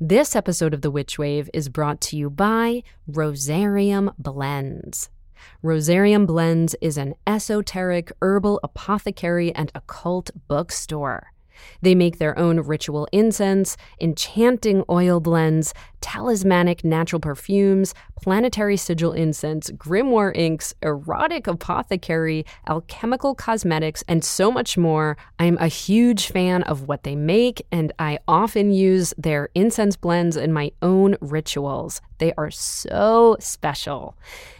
This episode of The Witch Wave is brought to you by Rosarium Blends. Rosarium Blends is an esoteric herbal apothecary and occult bookstore. They make their own ritual incense, enchanting oil blends, talismanic natural perfumes, planetary sigil incense, grimoire inks, erotic apothecary, alchemical cosmetics, and so much more. I'm a huge fan of what they make, and I often use their incense blends in my own rituals. They are so special.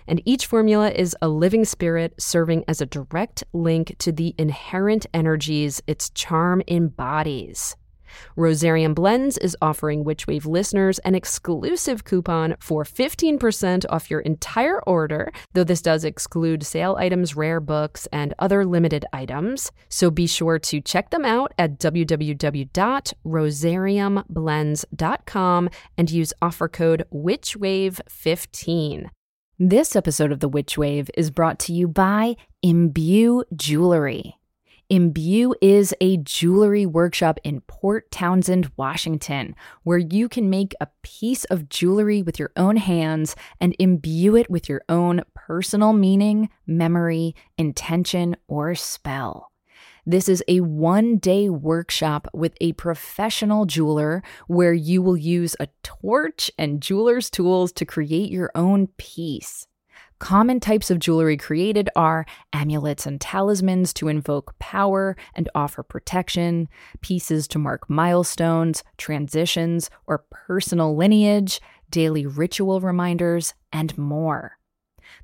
And each formula is a living spirit serving as a direct link to the inherent energies its charm embodies. Rosarium Blends is offering Witchwave listeners an exclusive coupon for 15% off your entire order, though this does exclude sale items, rare books, and other limited items. So be sure to check them out at www.rosariumblends.com and use offer code WitchWave15. This episode of The Witch Wave is brought to you by Imbue Jewelry. Imbue is a jewelry workshop in Port Townsend, Washington, where you can make a piece of jewelry with your own hands and imbue it with your own personal meaning, memory, intention, or spell. This is a one day workshop with a professional jeweler where you will use a torch and jeweler's tools to create your own piece. Common types of jewelry created are amulets and talismans to invoke power and offer protection, pieces to mark milestones, transitions, or personal lineage, daily ritual reminders, and more.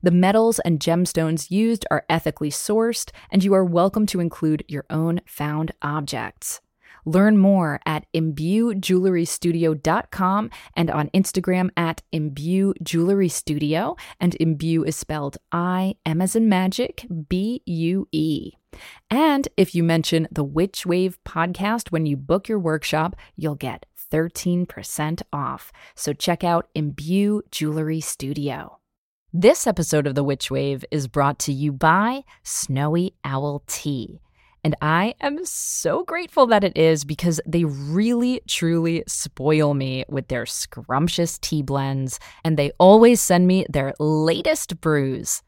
The metals and gemstones used are ethically sourced, and you are welcome to include your own found objects. Learn more at imbuejewelrystudio.com and on Instagram at imbuejewelrystudio. And imbue is spelled I M as in magic, B U E. And if you mention the Witch Wave podcast when you book your workshop, you'll get 13% off. So check out Imbue Jewelry Studio. This episode of The Witch Wave is brought to you by Snowy Owl Tea. And I am so grateful that it is because they really, truly spoil me with their scrumptious tea blends, and they always send me their latest brews.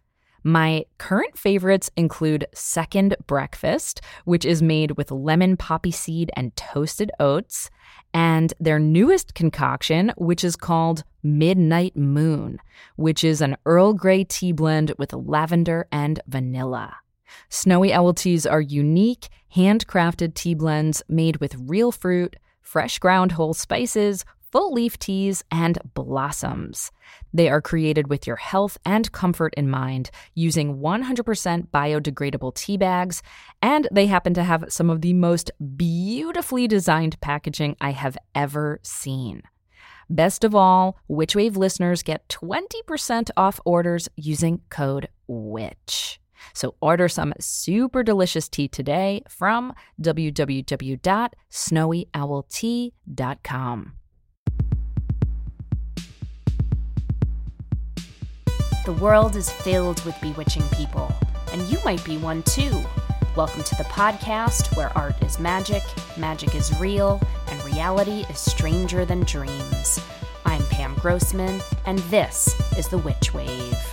My current favorites include Second Breakfast, which is made with lemon poppy seed and toasted oats, and their newest concoction, which is called Midnight Moon, which is an Earl Grey tea blend with lavender and vanilla. Snowy Owl teas are unique, handcrafted tea blends made with real fruit, fresh ground whole spices, full leaf teas, and blossoms. They are created with your health and comfort in mind using 100% biodegradable tea bags, and they happen to have some of the most beautifully designed packaging I have ever seen. Best of all, Witchwave listeners get 20% off orders using code WITCH. So order some super delicious tea today from www.snowyowltea.com. The world is filled with bewitching people, and you might be one too. Welcome to the podcast where art is magic, magic is real, and reality is stranger than dreams. I'm Pam Grossman, and this is The Witch Wave.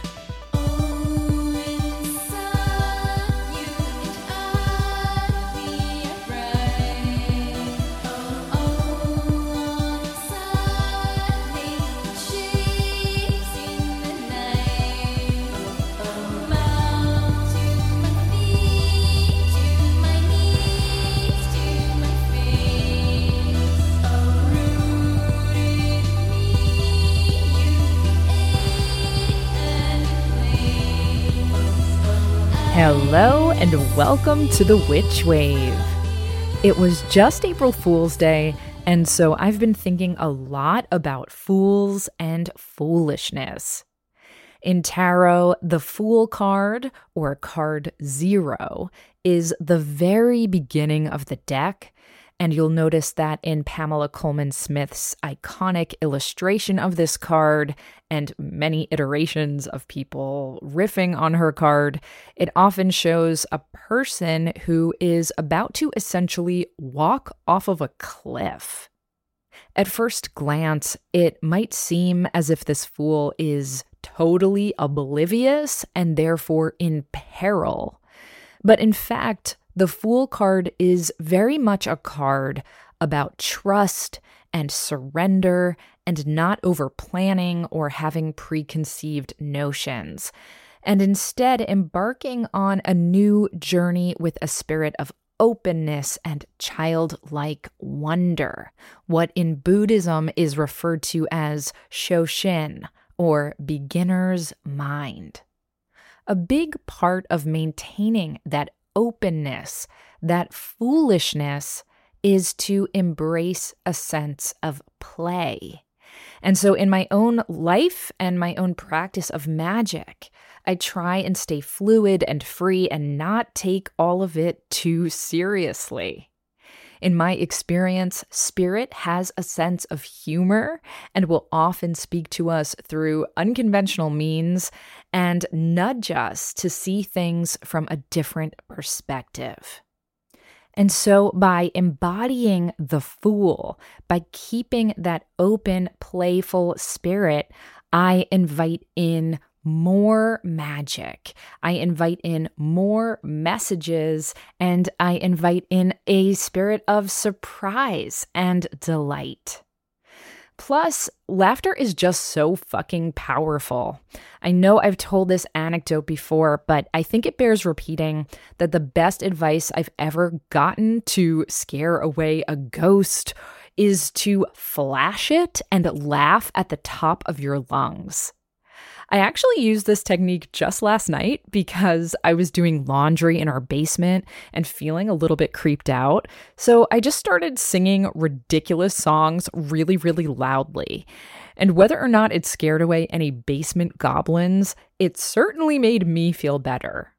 Hello, and welcome to the Witch Wave. It was just April Fool's Day, and so I've been thinking a lot about fools and foolishness. In tarot, the Fool card, or card zero, is the very beginning of the deck and you'll notice that in Pamela Colman Smith's iconic illustration of this card and many iterations of people riffing on her card, it often shows a person who is about to essentially walk off of a cliff. At first glance, it might seem as if this fool is totally oblivious and therefore in peril. But in fact, the Fool card is very much a card about trust and surrender and not over planning or having preconceived notions, and instead embarking on a new journey with a spirit of openness and childlike wonder, what in Buddhism is referred to as shoshin, or beginner's mind. A big part of maintaining that openness, that foolishness, is to embrace a sense of play. And so, in my own life and my own practice of magic, I try and stay fluid and free and not take all of it too seriously. In my experience, spirit has a sense of humor and will often speak to us through unconventional means and nudge us to see things from a different perspective. And so, by embodying the fool, by keeping that open, playful spirit, I invite in more magic. I invite in more messages and I invite in a spirit of surprise and delight. Plus, laughter is just so fucking powerful. I know I've told this anecdote before, but I think it bears repeating that the best advice I've ever gotten to scare away a ghost is to flash it and laugh at the top of your lungs. I actually used this technique just last night because I was doing laundry in our basement and feeling a little bit creeped out. So I just started singing ridiculous songs really, really loudly. And whether or not it scared away any basement goblins, it certainly made me feel better.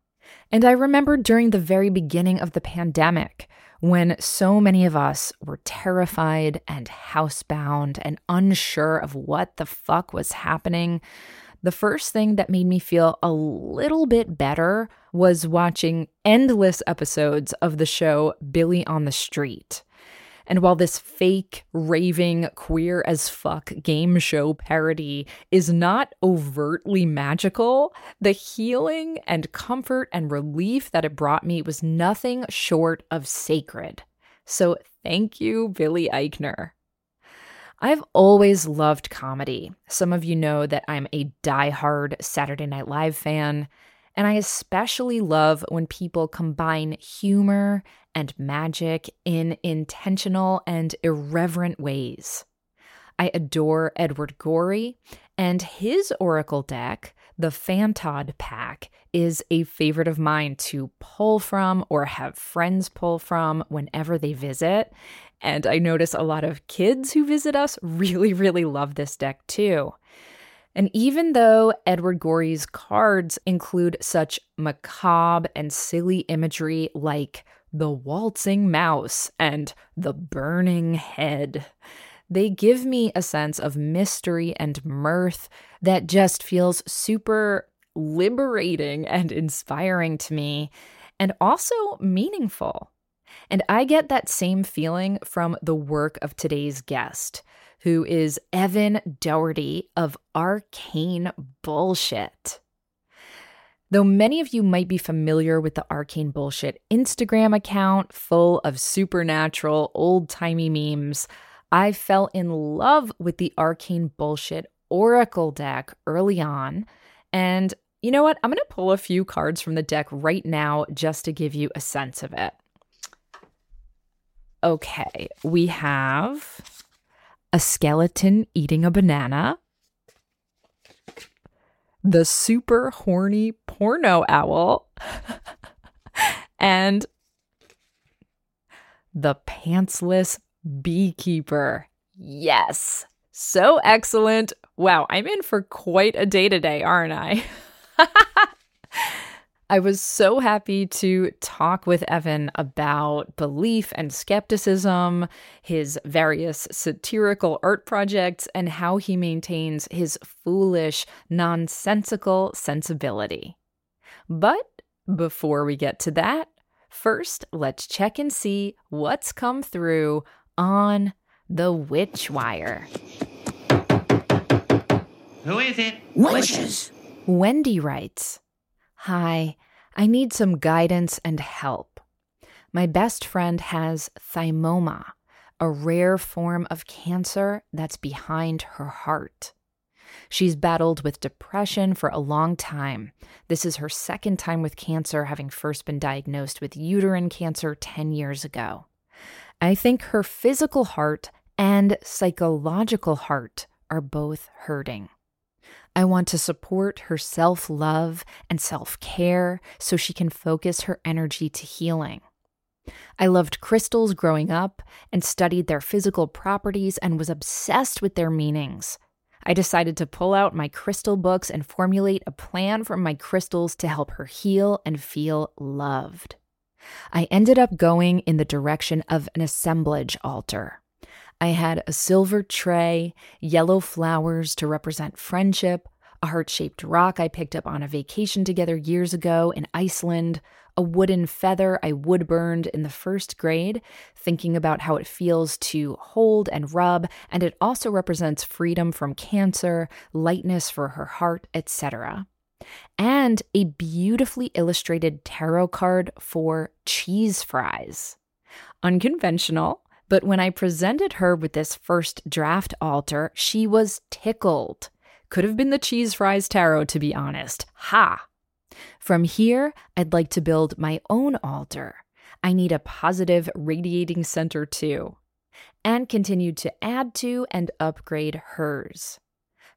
And I remember during the very beginning of the pandemic, when so many of us were terrified and housebound and unsure of what the fuck was happening, the first thing that made me feel a little bit better was watching endless episodes of the show Billy on the Street. And while this fake, raving, queer as fuck game show parody is not overtly magical, the healing and comfort and relief that it brought me was nothing short of sacred. So thank you, Billy Eichner. I've always loved comedy. Some of you know that I'm a die-hard Saturday Night Live fan, and I especially love when people combine humor and magic in intentional and irreverent ways. I adore Edward Gorey, and his Oracle deck, the Fantod pack, is a favorite of mine to pull from or have friends pull from whenever they visit. And I notice a lot of kids who visit us really, really love this deck too. And even though Edward Gorey's cards include such macabre and silly imagery like the waltzing mouse and the burning head, they give me a sense of mystery and mirth that just feels super liberating and inspiring to me, and also meaningful. And I get that same feeling from the work of today's guest, who is Evan Doherty of Arcane Bullshit. Though many of you might be familiar with the Arcane Bullshit Instagram account full of supernatural, old timey memes, I fell in love with the Arcane Bullshit Oracle deck early on. And you know what? I'm going to pull a few cards from the deck right now just to give you a sense of it. Okay, we have a skeleton eating a banana, the super horny porno owl, and the pantsless beekeeper. Yes, so excellent. Wow, I'm in for quite a day today, aren't I? I was so happy to talk with Evan about belief and skepticism, his various satirical art projects, and how he maintains his foolish, nonsensical sensibility. But before we get to that, first let's check and see what's come through on The Witch Wire. Who is it? Witches. Wendy writes Hi, I need some guidance and help. My best friend has thymoma, a rare form of cancer that's behind her heart. She's battled with depression for a long time. This is her second time with cancer, having first been diagnosed with uterine cancer 10 years ago. I think her physical heart and psychological heart are both hurting. I want to support her self love and self care so she can focus her energy to healing. I loved crystals growing up and studied their physical properties and was obsessed with their meanings. I decided to pull out my crystal books and formulate a plan from my crystals to help her heal and feel loved. I ended up going in the direction of an assemblage altar. I had a silver tray, yellow flowers to represent friendship, a heart shaped rock I picked up on a vacation together years ago in Iceland, a wooden feather I wood burned in the first grade, thinking about how it feels to hold and rub, and it also represents freedom from cancer, lightness for her heart, etc. And a beautifully illustrated tarot card for cheese fries. Unconventional, but when I presented her with this first draft altar, she was tickled. Could have been the cheese fries tarot, to be honest. Ha! From here, I'd like to build my own altar. I need a positive radiating center too. And continue to add to and upgrade hers.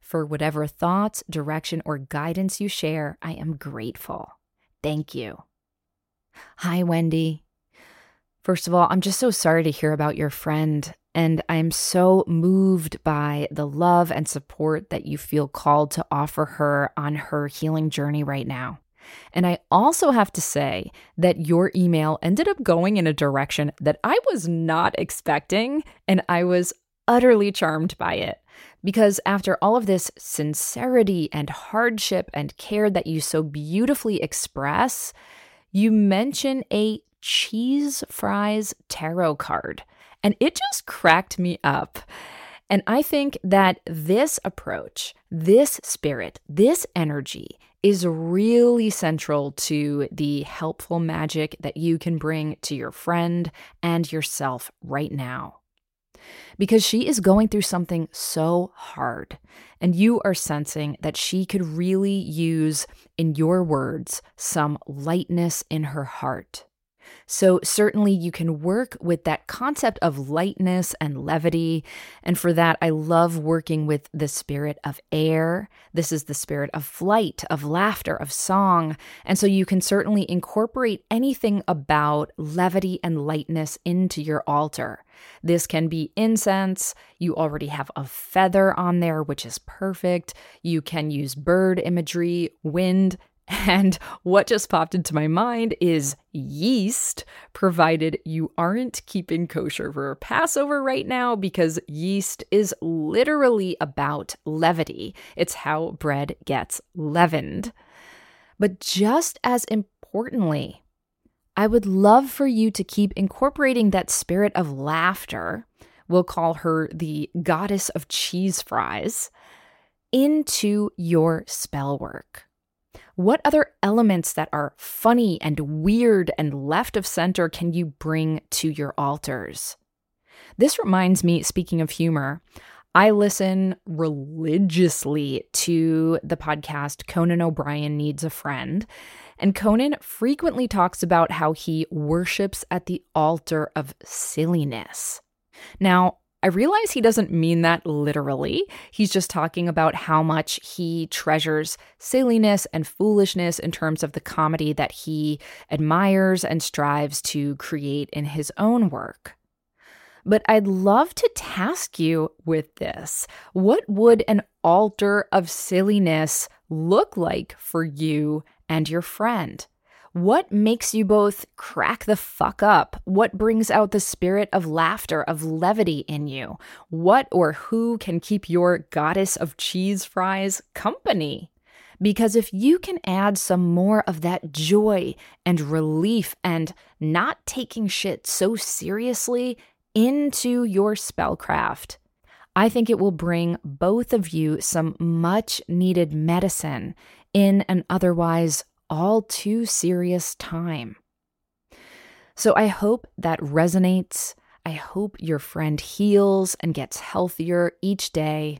For whatever thoughts, direction, or guidance you share, I am grateful. Thank you. Hi, Wendy. First of all, I'm just so sorry to hear about your friend. And I'm so moved by the love and support that you feel called to offer her on her healing journey right now. And I also have to say that your email ended up going in a direction that I was not expecting, and I was utterly charmed by it. Because after all of this sincerity and hardship and care that you so beautifully express, you mention a cheese fries tarot card. And it just cracked me up. And I think that this approach, this spirit, this energy is really central to the helpful magic that you can bring to your friend and yourself right now. Because she is going through something so hard, and you are sensing that she could really use, in your words, some lightness in her heart. So, certainly, you can work with that concept of lightness and levity. And for that, I love working with the spirit of air. This is the spirit of flight, of laughter, of song. And so, you can certainly incorporate anything about levity and lightness into your altar. This can be incense. You already have a feather on there, which is perfect. You can use bird imagery, wind, and what just popped into my mind is yeast, provided you aren't keeping kosher for Passover right now, because yeast is literally about levity. It's how bread gets leavened. But just as importantly, I would love for you to keep incorporating that spirit of laughter. We'll call her the goddess of cheese fries into your spell work. What other elements that are funny and weird and left of center can you bring to your altars? This reminds me, speaking of humor, I listen religiously to the podcast Conan O'Brien Needs a Friend. And Conan frequently talks about how he worships at the altar of silliness. Now, I realize he doesn't mean that literally. He's just talking about how much he treasures silliness and foolishness in terms of the comedy that he admires and strives to create in his own work. But I'd love to task you with this. What would an altar of silliness look like for you and your friend? What makes you both crack the fuck up? What brings out the spirit of laughter, of levity in you? What or who can keep your goddess of cheese fries company? Because if you can add some more of that joy and relief and not taking shit so seriously into your spellcraft. I think it will bring both of you some much needed medicine in an otherwise all too serious time. So I hope that resonates. I hope your friend heals and gets healthier each day.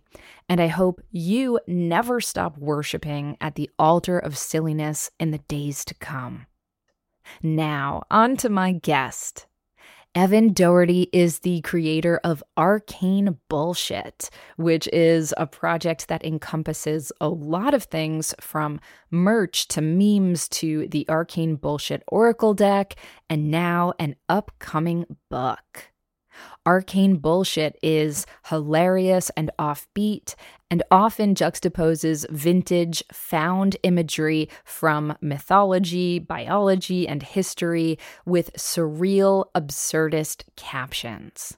And I hope you never stop worshiping at the altar of silliness in the days to come. Now, on to my guest. Evan Doherty is the creator of Arcane Bullshit, which is a project that encompasses a lot of things from merch to memes to the Arcane Bullshit Oracle deck, and now an upcoming book. Arcane bullshit is hilarious and offbeat and often juxtaposes vintage found imagery from mythology, biology, and history with surreal, absurdist captions.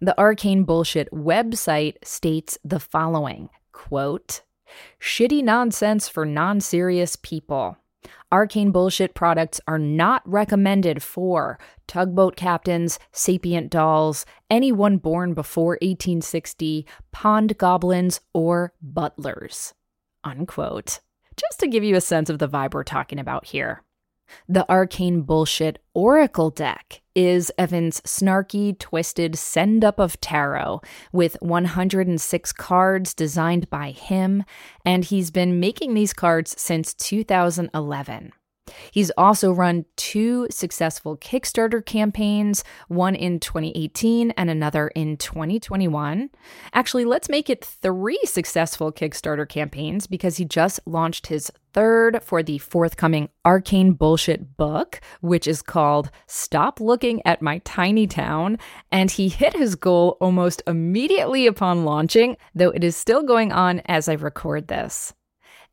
The Arcane Bullshit website states the following quote, Shitty nonsense for non serious people. Arcane bullshit products are not recommended for tugboat captains, sapient dolls, anyone born before 1860, pond goblins, or butlers. Unquote. Just to give you a sense of the vibe we're talking about here. The Arcane Bullshit Oracle deck is Evan's snarky, twisted send up of tarot with 106 cards designed by him, and he's been making these cards since 2011. He's also run two successful Kickstarter campaigns, one in 2018 and another in 2021. Actually, let's make it three successful Kickstarter campaigns because he just launched his third for the forthcoming Arcane Bullshit book, which is called Stop Looking at My Tiny Town. And he hit his goal almost immediately upon launching, though it is still going on as I record this.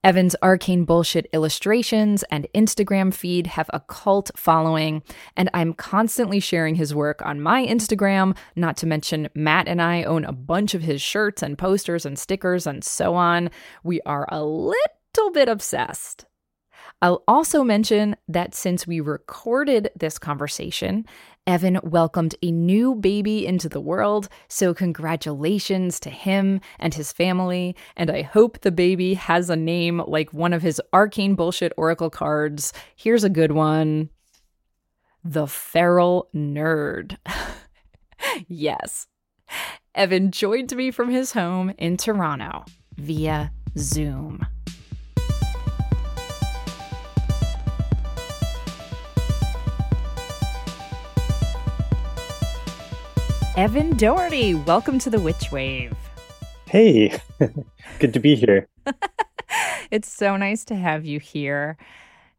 Evan's arcane bullshit illustrations and Instagram feed have a cult following, and I'm constantly sharing his work on my Instagram, not to mention Matt and I own a bunch of his shirts and posters and stickers and so on. We are a little bit obsessed. I'll also mention that since we recorded this conversation, Evan welcomed a new baby into the world, so congratulations to him and his family, and I hope the baby has a name like one of his arcane bullshit oracle cards. Here's a good one The Feral Nerd. yes. Evan joined me from his home in Toronto via Zoom. Evan Doherty, welcome to the Witch Wave. Hey, good to be here. it's so nice to have you here.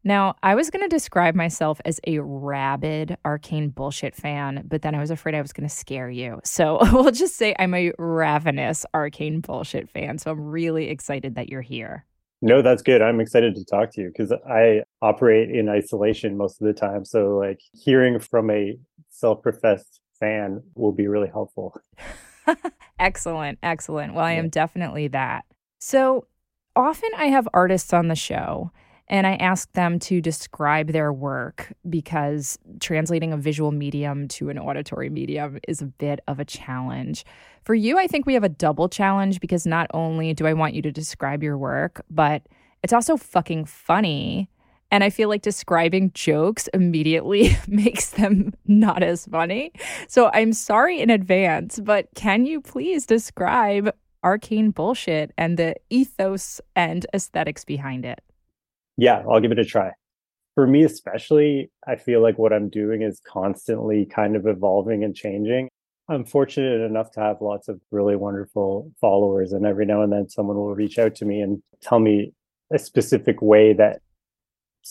Now, I was going to describe myself as a rabid arcane bullshit fan, but then I was afraid I was going to scare you. So we'll just say I'm a ravenous arcane bullshit fan. So I'm really excited that you're here. No, that's good. I'm excited to talk to you because I operate in isolation most of the time. So, like, hearing from a self professed fan will be really helpful. excellent. Excellent. Well, I am definitely that. So often I have artists on the show and I ask them to describe their work because translating a visual medium to an auditory medium is a bit of a challenge. For you, I think we have a double challenge because not only do I want you to describe your work, but it's also fucking funny and I feel like describing jokes immediately makes them not as funny. So I'm sorry in advance, but can you please describe arcane bullshit and the ethos and aesthetics behind it? Yeah, I'll give it a try. For me, especially, I feel like what I'm doing is constantly kind of evolving and changing. I'm fortunate enough to have lots of really wonderful followers, and every now and then someone will reach out to me and tell me a specific way that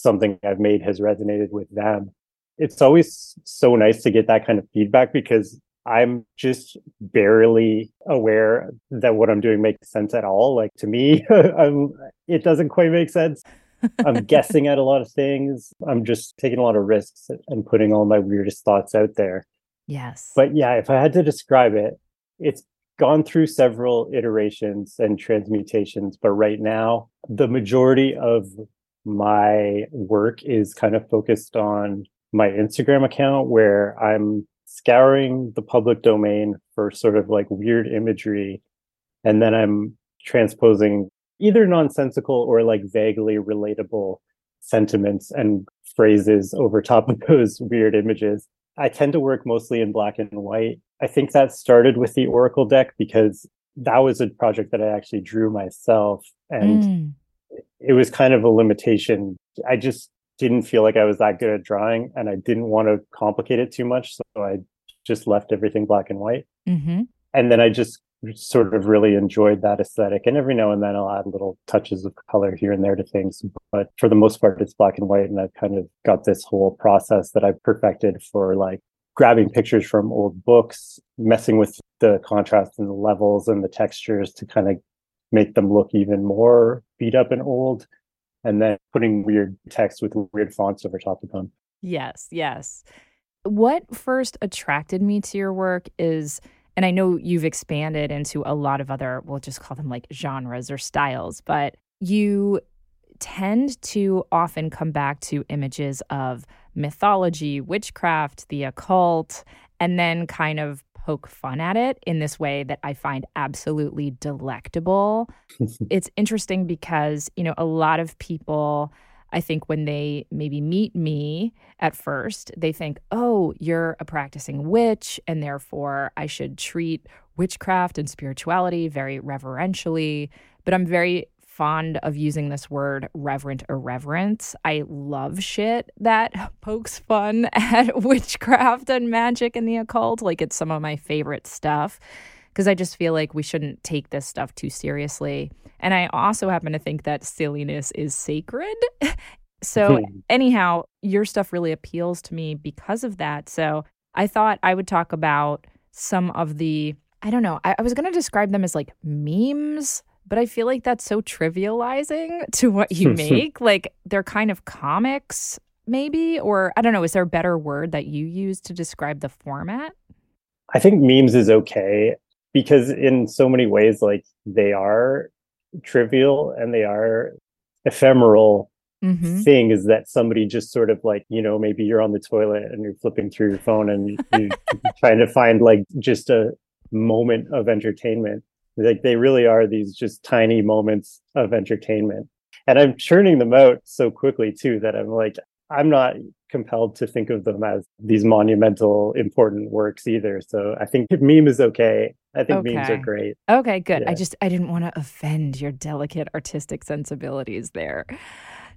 something I've made has resonated with them. It's always so nice to get that kind of feedback because I'm just barely aware that what I'm doing makes sense at all. Like to me, it doesn't quite make sense. I'm guessing at a lot of things. I'm just taking a lot of risks and putting all my weirdest thoughts out there. Yes. But yeah, if I had to describe it, it's gone through several iterations and transmutations. But right now, the majority of my work is kind of focused on my Instagram account where I'm scouring the public domain for sort of like weird imagery. And then I'm transposing either nonsensical or like vaguely relatable sentiments and phrases over top of those weird images. I tend to work mostly in black and white. I think that started with the Oracle deck because that was a project that I actually drew myself. And mm. It was kind of a limitation. I just didn't feel like I was that good at drawing and I didn't want to complicate it too much. So I just left everything black and white. Mm-hmm. And then I just sort of really enjoyed that aesthetic. And every now and then I'll add little touches of color here and there to things. But for the most part, it's black and white. And I've kind of got this whole process that I've perfected for like grabbing pictures from old books, messing with the contrast and the levels and the textures to kind of make them look even more beat up and old. And then putting weird text with weird fonts over top of them. Yes, yes. What first attracted me to your work is and I know you've expanded into a lot of other, we'll just call them like genres or styles, but you tend to often come back to images of mythology, witchcraft, the occult, and then kind of poke fun at it in this way that I find absolutely delectable. it's interesting because, you know, a lot of people I think when they maybe meet me at first, they think, oh, you're a practicing witch, and therefore I should treat witchcraft and spirituality very reverentially. But I'm very fond of using this word reverent irreverence. I love shit that pokes fun at witchcraft and magic and the occult. Like it's some of my favorite stuff because I just feel like we shouldn't take this stuff too seriously. And I also happen to think that silliness is sacred. so, hmm. anyhow, your stuff really appeals to me because of that. So, I thought I would talk about some of the, I don't know, I, I was going to describe them as like memes, but I feel like that's so trivializing to what you make. like, they're kind of comics, maybe, or I don't know, is there a better word that you use to describe the format? I think memes is okay because in so many ways like they are trivial and they are ephemeral mm-hmm. thing is that somebody just sort of like you know maybe you're on the toilet and you're flipping through your phone and you're trying to find like just a moment of entertainment like they really are these just tiny moments of entertainment and i'm churning them out so quickly too that i'm like i'm not compelled to think of them as these monumental important works either so i think meme is okay I think okay. memes are great. Okay, good. Yeah. I just I didn't want to offend your delicate artistic sensibilities there.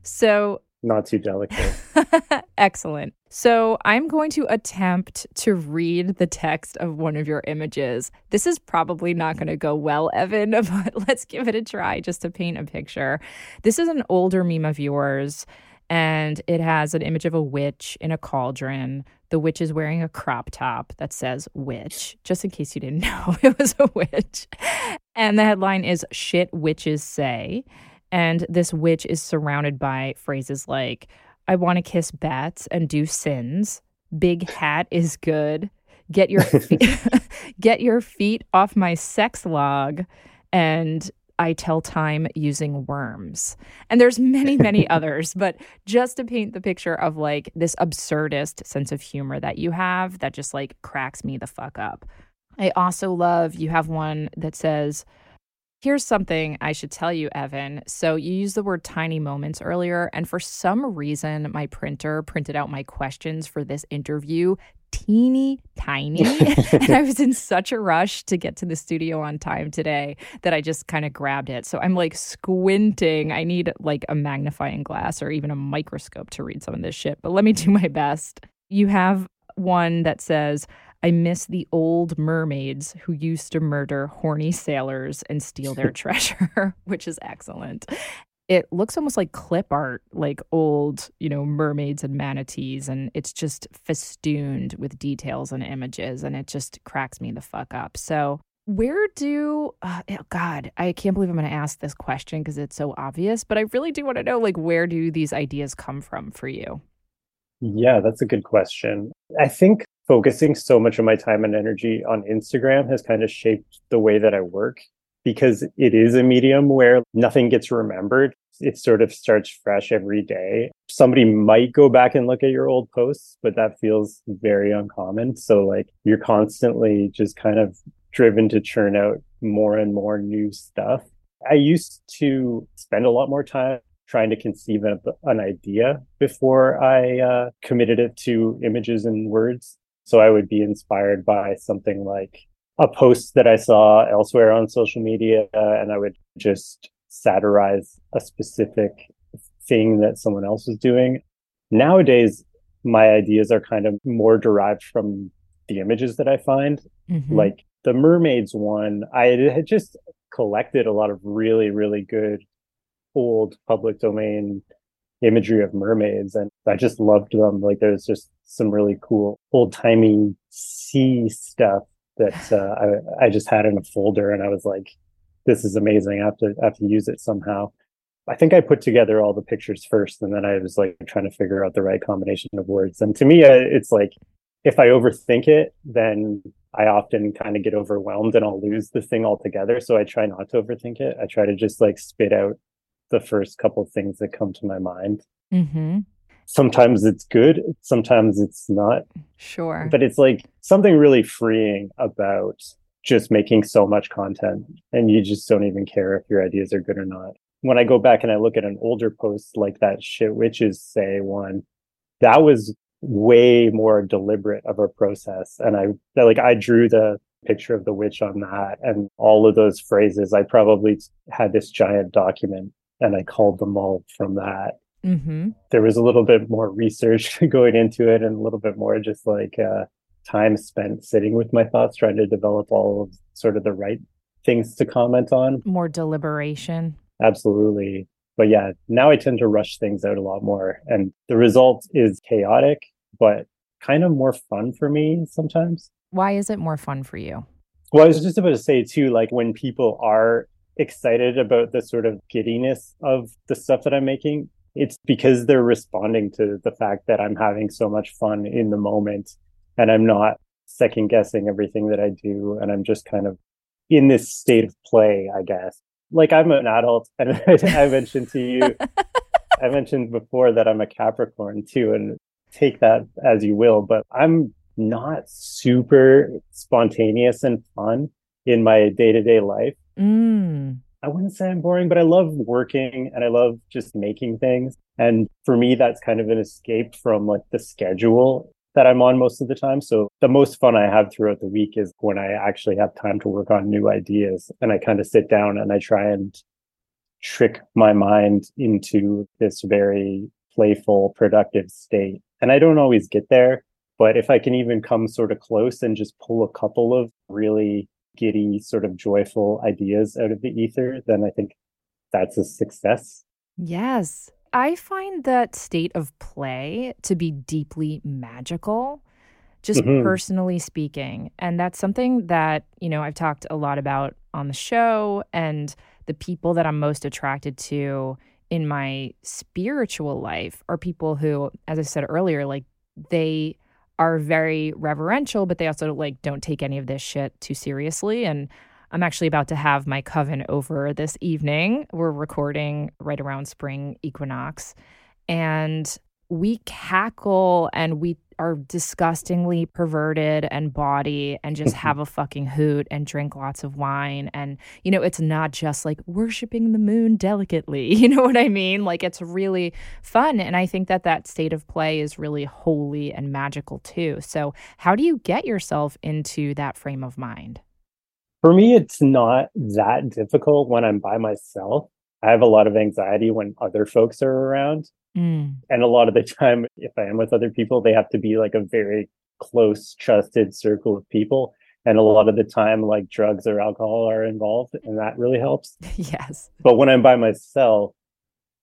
So not too delicate. Excellent. So I'm going to attempt to read the text of one of your images. This is probably not going to go well, Evan, but let's give it a try just to paint a picture. This is an older meme of yours and it has an image of a witch in a cauldron. The witch is wearing a crop top that says witch, just in case you didn't know it was a witch. And the headline is Shit Witches Say. And this witch is surrounded by phrases like, I want to kiss bats and do sins. Big hat is good. Get your feet, get your feet off my sex log and I tell time using worms. And there's many, many others, but just to paint the picture of like this absurdist sense of humor that you have that just like cracks me the fuck up. I also love you have one that says, Here's something I should tell you, Evan. So, you used the word tiny moments earlier, and for some reason, my printer printed out my questions for this interview teeny tiny. and I was in such a rush to get to the studio on time today that I just kind of grabbed it. So I'm like squinting. I need like a magnifying glass or even a microscope to read some of this shit, but let me do my best. You have one that says, I miss the old mermaids who used to murder horny sailors and steal their treasure, which is excellent it looks almost like clip art, like old, you know, mermaids and manatees. And it's just festooned with details and images. And it just cracks me the fuck up. So, where do, uh, oh God, I can't believe I'm going to ask this question because it's so obvious, but I really do want to know, like, where do these ideas come from for you? Yeah, that's a good question. I think focusing so much of my time and energy on Instagram has kind of shaped the way that I work because it is a medium where nothing gets remembered. It sort of starts fresh every day. Somebody might go back and look at your old posts, but that feels very uncommon. So, like, you're constantly just kind of driven to churn out more and more new stuff. I used to spend a lot more time trying to conceive of an idea before I uh, committed it to images and words. So I would be inspired by something like a post that I saw elsewhere on social media, uh, and I would just satirize a specific thing that someone else was doing. Nowadays, my ideas are kind of more derived from the images that I find. Mm-hmm. Like the mermaids one, I had just collected a lot of really, really good old public domain imagery of mermaids and I just loved them. Like there's just some really cool old timey sea stuff that uh, I, I just had in a folder and I was like, this is amazing. I have to I have to use it somehow. I think I put together all the pictures first and then I was like trying to figure out the right combination of words. And to me, it's like if I overthink it, then I often kind of get overwhelmed and I'll lose the thing altogether. So I try not to overthink it. I try to just like spit out the first couple of things that come to my mind. Mm-hmm. Sometimes it's good sometimes it's not. Sure. But it's like something really freeing about just making so much content and you just don't even care if your ideas are good or not. When i go back and i look at an older post like that shit witches say one that was way more deliberate of a process and i like i drew the picture of the witch on that and all of those phrases i probably had this giant document and i called them all from that Mm-hmm. There was a little bit more research going into it and a little bit more just like uh, time spent sitting with my thoughts, trying to develop all of sort of the right things to comment on. More deliberation. Absolutely. But yeah, now I tend to rush things out a lot more. And the result is chaotic, but kind of more fun for me sometimes. Why is it more fun for you? Well, I was just about to say too, like when people are excited about the sort of giddiness of the stuff that I'm making, it's because they're responding to the fact that I'm having so much fun in the moment and I'm not second guessing everything that I do. And I'm just kind of in this state of play, I guess. Like I'm an adult and I mentioned to you, I mentioned before that I'm a Capricorn too, and take that as you will, but I'm not super spontaneous and fun in my day to day life. Mm. I wouldn't say I'm boring, but I love working and I love just making things. And for me, that's kind of an escape from like the schedule that I'm on most of the time. So the most fun I have throughout the week is when I actually have time to work on new ideas and I kind of sit down and I try and trick my mind into this very playful, productive state. And I don't always get there, but if I can even come sort of close and just pull a couple of really giddy, sort of joyful ideas out of the ether, then I think that's a success. Yes. I find that state of play to be deeply magical, just mm-hmm. personally speaking. And that's something that, you know, I've talked a lot about on the show and the people that I'm most attracted to in my spiritual life are people who, as I said earlier, like they are very reverential, but they also like don't take any of this shit too seriously. And I'm actually about to have my coven over this evening. We're recording right around spring equinox. And we cackle and we are disgustingly perverted and body and just mm-hmm. have a fucking hoot and drink lots of wine. And, you know, it's not just like worshiping the moon delicately. You know what I mean? Like it's really fun. And I think that that state of play is really holy and magical too. So, how do you get yourself into that frame of mind? For me, it's not that difficult when I'm by myself. I have a lot of anxiety when other folks are around. Mm. And a lot of the time, if I am with other people, they have to be like a very close, trusted circle of people. And a lot of the time, like drugs or alcohol are involved, and that really helps. yes. But when I'm by myself,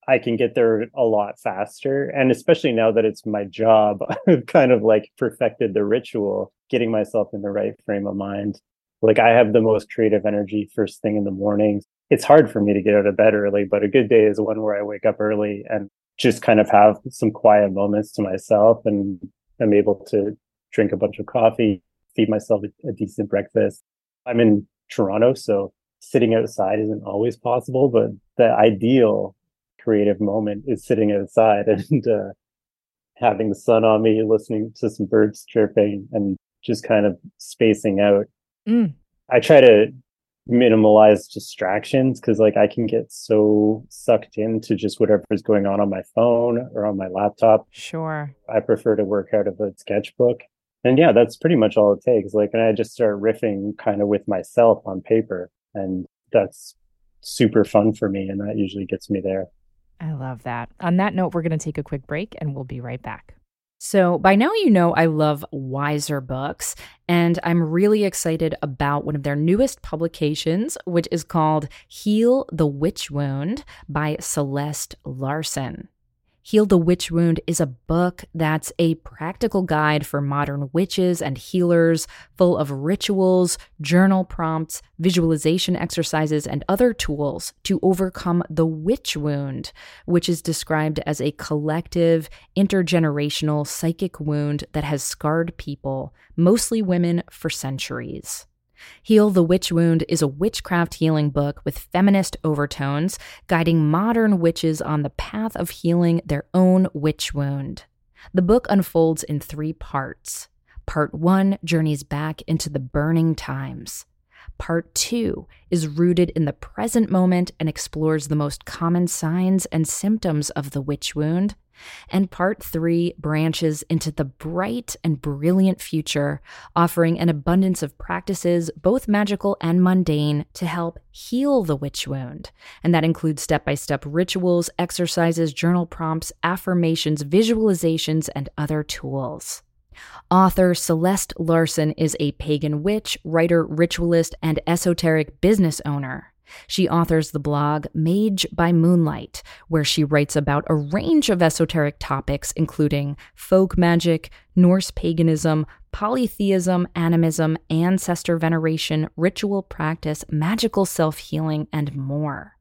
I can get there a lot faster. And especially now that it's my job, I've kind of like perfected the ritual, getting myself in the right frame of mind. Like I have the most creative energy first thing in the morning. It's hard for me to get out of bed early, but a good day is one where I wake up early and just kind of have some quiet moments to myself and I'm able to drink a bunch of coffee, feed myself a, a decent breakfast. I'm in Toronto, so sitting outside isn't always possible, but the ideal creative moment is sitting outside and uh, having the sun on me, listening to some birds chirping, and just kind of spacing out. Mm. I try to minimalize distractions because like I can get so sucked into just whatever's going on on my phone or on my laptop. Sure. I prefer to work out of a sketchbook. And yeah, that's pretty much all it takes. Like, and I just start riffing kind of with myself on paper. And that's super fun for me. And that usually gets me there. I love that. On that note, we're going to take a quick break and we'll be right back. So, by now, you know I love Weiser Books, and I'm really excited about one of their newest publications, which is called Heal the Witch Wound by Celeste Larsen. Heal the Witch Wound is a book that's a practical guide for modern witches and healers, full of rituals, journal prompts, visualization exercises, and other tools to overcome the witch wound, which is described as a collective, intergenerational psychic wound that has scarred people, mostly women, for centuries. Heal the Witch Wound is a witchcraft healing book with feminist overtones, guiding modern witches on the path of healing their own witch wound. The book unfolds in three parts. Part one journeys back into the burning times. Part two is rooted in the present moment and explores the most common signs and symptoms of the witch wound. And part three branches into the bright and brilliant future, offering an abundance of practices, both magical and mundane, to help heal the witch wound. And that includes step by step rituals, exercises, journal prompts, affirmations, visualizations, and other tools. Author Celeste Larsen is a pagan witch, writer, ritualist, and esoteric business owner. She authors the blog Mage by Moonlight, where she writes about a range of esoteric topics, including folk magic, Norse paganism, polytheism, animism, ancestor veneration, ritual practice, magical self healing, and more.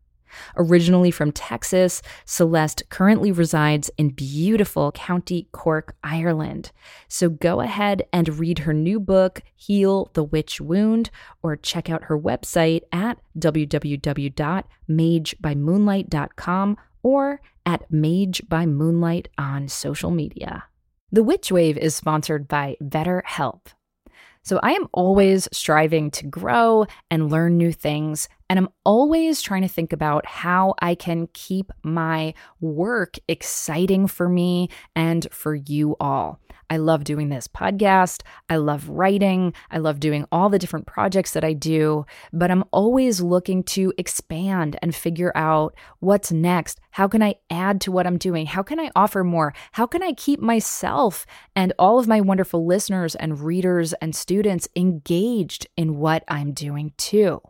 Originally from Texas, Celeste currently resides in beautiful County Cork, Ireland. So go ahead and read her new book, Heal the Witch Wound, or check out her website at www.magebymoonlight.com or at Mage by Moonlight on social media. The Witch Wave is sponsored by BetterHelp. So I am always striving to grow and learn new things. And I'm always trying to think about how I can keep my work exciting for me and for you all. I love doing this podcast. I love writing. I love doing all the different projects that I do, but I'm always looking to expand and figure out what's next. How can I add to what I'm doing? How can I offer more? How can I keep myself and all of my wonderful listeners and readers and students engaged in what I'm doing too?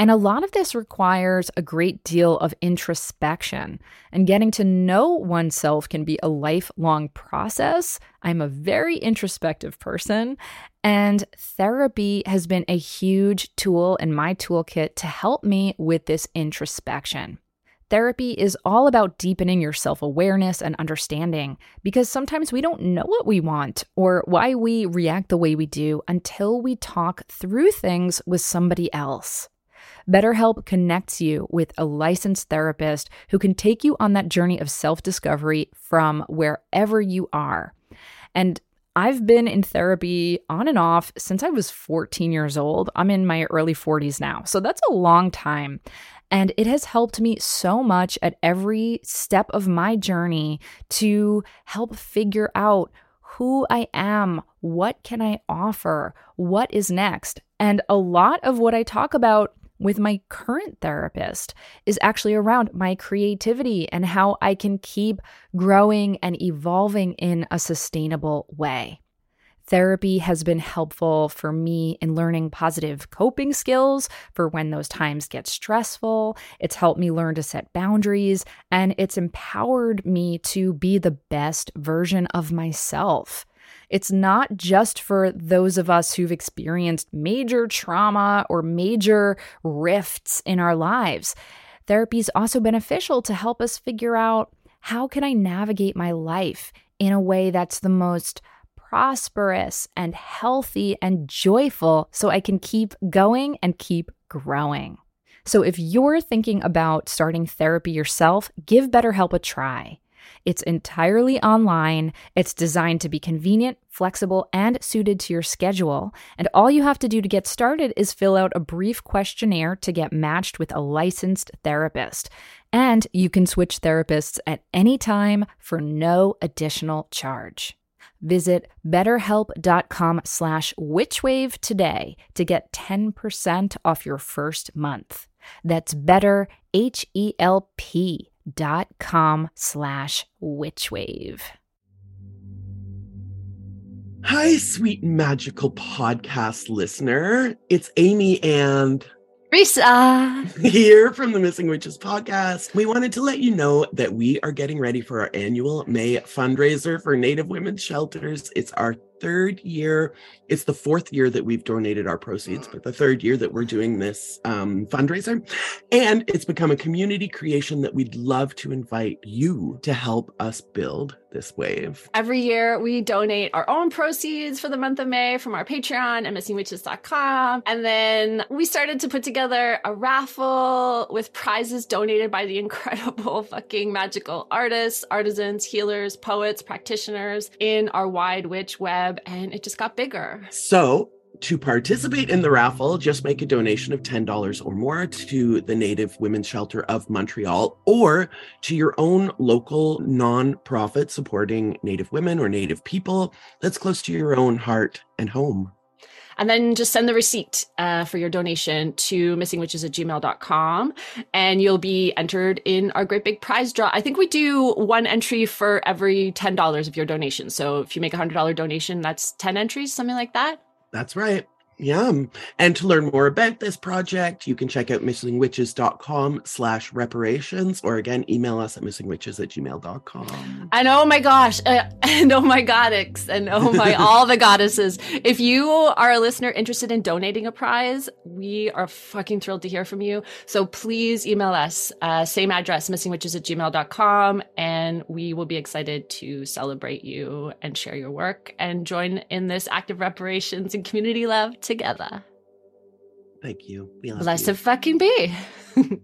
And a lot of this requires a great deal of introspection. And getting to know oneself can be a lifelong process. I'm a very introspective person, and therapy has been a huge tool in my toolkit to help me with this introspection. Therapy is all about deepening your self awareness and understanding because sometimes we don't know what we want or why we react the way we do until we talk through things with somebody else. BetterHelp connects you with a licensed therapist who can take you on that journey of self discovery from wherever you are. And I've been in therapy on and off since I was 14 years old. I'm in my early 40s now. So that's a long time. And it has helped me so much at every step of my journey to help figure out who I am, what can I offer, what is next. And a lot of what I talk about with my current therapist is actually around my creativity and how I can keep growing and evolving in a sustainable way. Therapy has been helpful for me in learning positive coping skills for when those times get stressful. It's helped me learn to set boundaries and it's empowered me to be the best version of myself. It's not just for those of us who've experienced major trauma or major rifts in our lives. Therapy is also beneficial to help us figure out how can I navigate my life in a way that's the most prosperous and healthy and joyful so I can keep going and keep growing. So if you're thinking about starting therapy yourself, give BetterHelp a try. It's entirely online. It's designed to be convenient, flexible, and suited to your schedule. And all you have to do to get started is fill out a brief questionnaire to get matched with a licensed therapist. And you can switch therapists at any time for no additional charge. Visit betterhelp.com slash witchwave today to get 10% off your first month. That's better, H-E-L-P dot com slash witchwave. Hi, sweet magical podcast listener. It's Amy and Risa here from the Missing Witches podcast. We wanted to let you know that we are getting ready for our annual May fundraiser for Native women's shelters. It's our third year. It's the fourth year that we've donated our proceeds, but the third year that we're doing this um, fundraiser. And it's become a community creation that we'd love to invite you to help us build this wave. Every year, we donate our own proceeds for the month of May from our Patreon at missingwitches.com. And then we started to put together a raffle with prizes donated by the incredible fucking magical artists, artisans, healers, poets, practitioners in our wide witch web web and it just got bigger. So, to participate in the raffle, just make a donation of $10 or more to the Native Women's Shelter of Montreal or to your own local nonprofit supporting Native women or Native people that's close to your own heart and home. And then just send the receipt uh, for your donation to missingwitches at gmail.com and you'll be entered in our great big prize draw. I think we do one entry for every $10 of your donation. So if you make a $100 donation, that's 10 entries, something like that. That's right. Yum. And to learn more about this project, you can check out missingwitches.com slash reparations, or again, email us at missingwitches at gmail.com. And oh my gosh, uh, and oh my goddess, and oh my, all the goddesses. If you are a listener interested in donating a prize, we are fucking thrilled to hear from you. So please email us, uh, same address, missingwitches at gmail.com, and we will be excited to celebrate you and share your work and join in this act of reparations and community love together. Thank you. Blessed fucking be.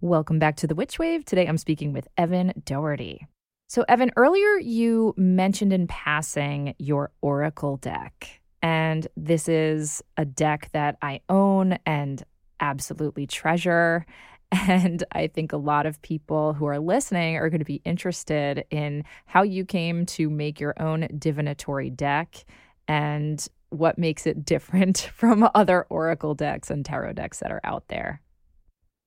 Welcome back to the Witch Wave. Today I'm speaking with Evan Doherty. So, Evan, earlier you mentioned in passing your Oracle deck. And this is a deck that I own and absolutely treasure. And I think a lot of people who are listening are going to be interested in how you came to make your own divinatory deck and what makes it different from other oracle decks and tarot decks that are out there.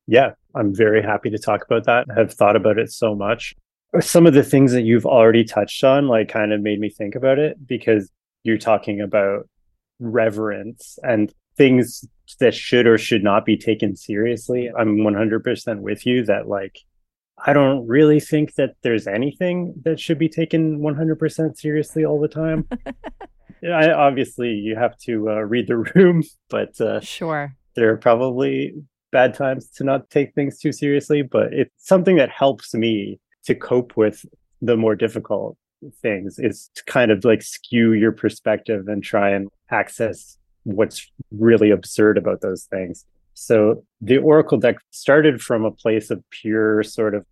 Yeah, I'm very happy to talk about that. I've thought about it so much. Some of the things that you've already touched on, like, kind of made me think about it because you're talking about reverence and things that should or should not be taken seriously. I'm 100% with you that, like, I don't really think that there's anything that should be taken 100% seriously all the time. I, obviously you have to uh, read the room, but uh, sure, there are probably bad times to not take things too seriously. But it's something that helps me to cope with the more difficult things. Is to kind of like skew your perspective and try and access what's really absurd about those things. So the Oracle deck started from a place of pure sort of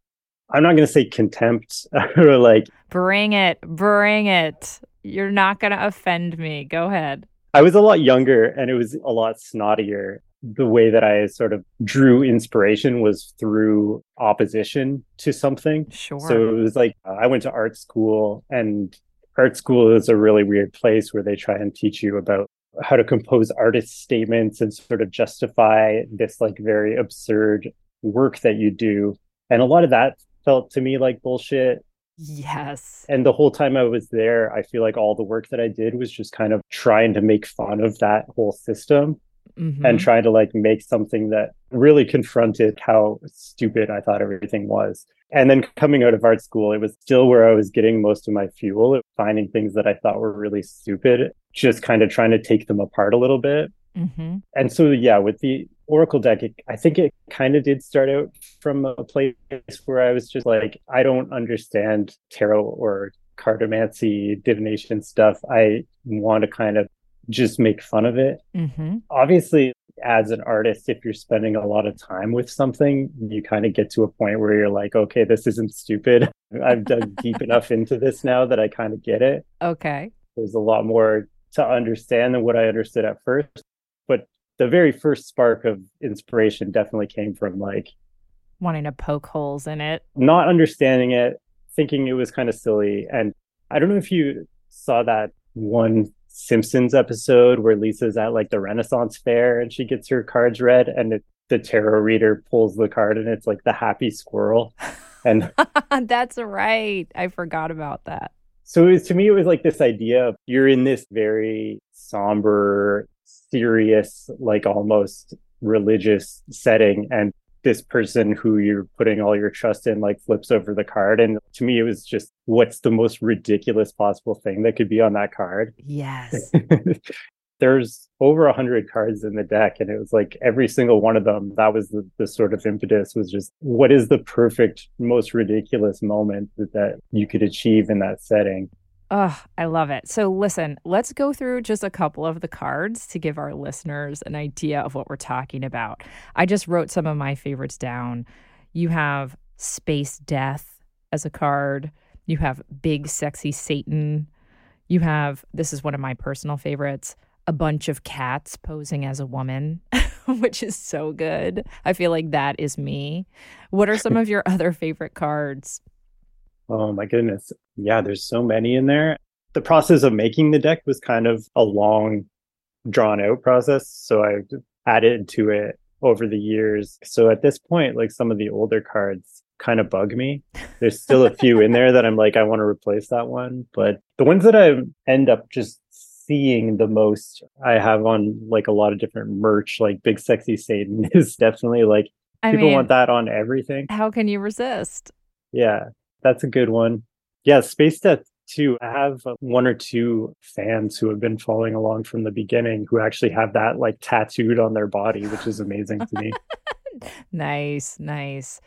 I'm not going to say contempt or like bring it, bring it. You're not going to offend me. Go ahead. I was a lot younger and it was a lot snottier. The way that I sort of drew inspiration was through opposition to something. Sure. So it was like I went to art school, and art school is a really weird place where they try and teach you about how to compose artist statements and sort of justify this like very absurd work that you do. And a lot of that felt to me like bullshit. Yes. And the whole time I was there, I feel like all the work that I did was just kind of trying to make fun of that whole system mm-hmm. and trying to like make something that really confronted how stupid I thought everything was. And then coming out of art school, it was still where I was getting most of my fuel, finding things that I thought were really stupid, just kind of trying to take them apart a little bit. Mm-hmm. And so, yeah, with the Oracle deck, it, I think it kind of did start out from a place where I was just like, I don't understand tarot or cartomancy, divination stuff. I want to kind of just make fun of it. Mm-hmm. Obviously, as an artist, if you're spending a lot of time with something, you kind of get to a point where you're like, okay, this isn't stupid. I've dug deep enough into this now that I kind of get it. Okay. There's a lot more to understand than what I understood at first. The very first spark of inspiration definitely came from like wanting to poke holes in it, not understanding it, thinking it was kind of silly. And I don't know if you saw that one Simpsons episode where Lisa's at like the Renaissance fair and she gets her cards read and it, the tarot reader pulls the card and it's like the happy squirrel. And that's right. I forgot about that. So it was, to me, it was like this idea of you're in this very somber, serious, like almost religious setting, and this person who you're putting all your trust in like flips over the card and to me it was just what's the most ridiculous possible thing that could be on that card? Yes. There's over a hundred cards in the deck and it was like every single one of them that was the, the sort of impetus was just what is the perfect most ridiculous moment that, that you could achieve in that setting Oh, I love it. So, listen, let's go through just a couple of the cards to give our listeners an idea of what we're talking about. I just wrote some of my favorites down. You have Space Death as a card, you have Big Sexy Satan, you have this is one of my personal favorites a bunch of cats posing as a woman, which is so good. I feel like that is me. What are some of your other favorite cards? Oh my goodness. Yeah, there's so many in there. The process of making the deck was kind of a long, drawn out process. So I added to it over the years. So at this point, like some of the older cards kind of bug me. There's still a few in there that I'm like, I want to replace that one. But the ones that I end up just seeing the most, I have on like a lot of different merch, like Big Sexy Satan is definitely like I people mean, want that on everything. How can you resist? Yeah that's a good one. Yeah, Space Death too. I have one or two fans who have been following along from the beginning who actually have that like tattooed on their body, which is amazing to me. nice, nice.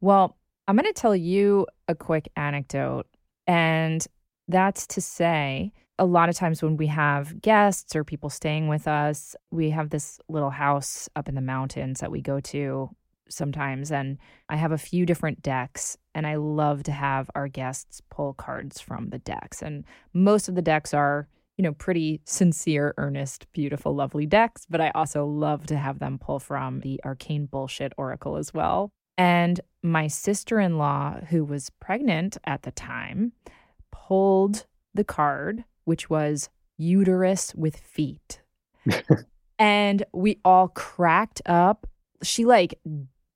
Well, I'm going to tell you a quick anecdote. And that's to say, a lot of times when we have guests or people staying with us, we have this little house up in the mountains that we go to sometimes. And I have a few different decks, and I love to have our guests pull cards from the decks. And most of the decks are, you know, pretty sincere, earnest, beautiful, lovely decks. But I also love to have them pull from the arcane bullshit oracle as well. And my sister in law, who was pregnant at the time, pulled the card, which was uterus with feet. and we all cracked up. She like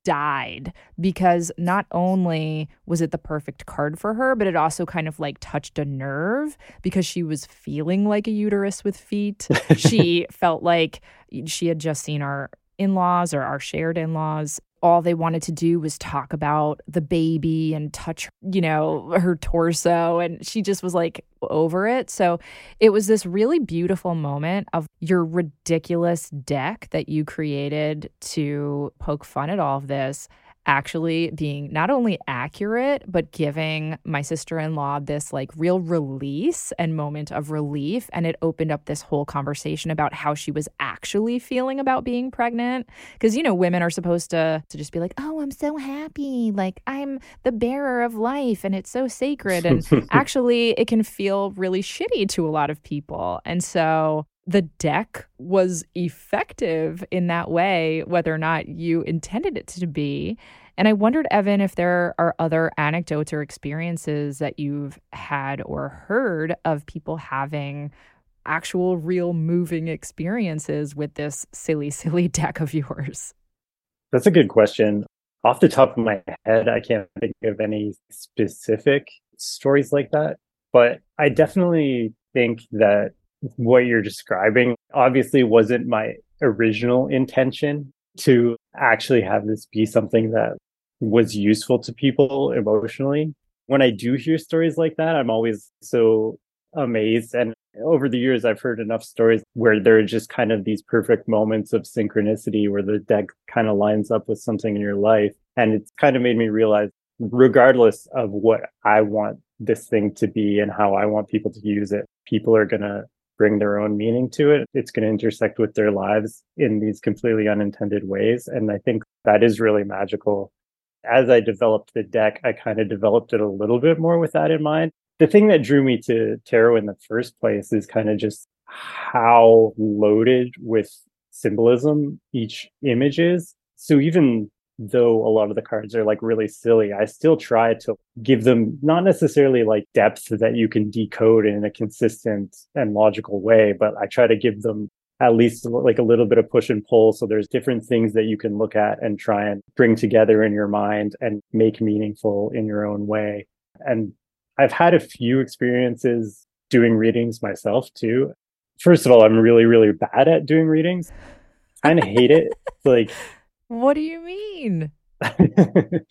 died because not only was it the perfect card for her, but it also kind of like touched a nerve because she was feeling like a uterus with feet. she felt like she had just seen our in laws or our shared in laws all they wanted to do was talk about the baby and touch, you know, her torso. And she just was like over it. So it was this really beautiful moment of your ridiculous deck that you created to poke fun at all of this actually being not only accurate, but giving my sister in law this like real release and moment of relief. And it opened up this whole conversation about how she was actually feeling about being pregnant. Because, you know, women are supposed to, to just be like, oh, I'm so happy. Like, I'm the bearer of life and it's so sacred. And actually, it can feel really shitty to a lot of people. And so the deck was effective in that way, whether or not you intended it to be. And I wondered, Evan, if there are other anecdotes or experiences that you've had or heard of people having actual, real, moving experiences with this silly, silly deck of yours. That's a good question. Off the top of my head, I can't think of any specific stories like that. But I definitely think that what you're describing obviously wasn't my original intention to actually have this be something that was useful to people emotionally. When I do hear stories like that, I'm always so amazed. And over the years, I've heard enough stories where there are just kind of these perfect moments of synchronicity where the deck kind of lines up with something in your life. And it's kind of made me realize, regardless of what I want this thing to be and how I want people to use it, people are going to bring their own meaning to it. It's going to intersect with their lives in these completely unintended ways. And I think that is really magical. As I developed the deck, I kind of developed it a little bit more with that in mind. The thing that drew me to tarot in the first place is kind of just how loaded with symbolism each image is. So even though a lot of the cards are like really silly, I still try to give them not necessarily like depth that you can decode in a consistent and logical way, but I try to give them at least like a little bit of push and pull. So there's different things that you can look at and try and bring together in your mind and make meaningful in your own way. And I've had a few experiences doing readings myself too. First of all, I'm really, really bad at doing readings. Kind of hate it. Like what do you mean?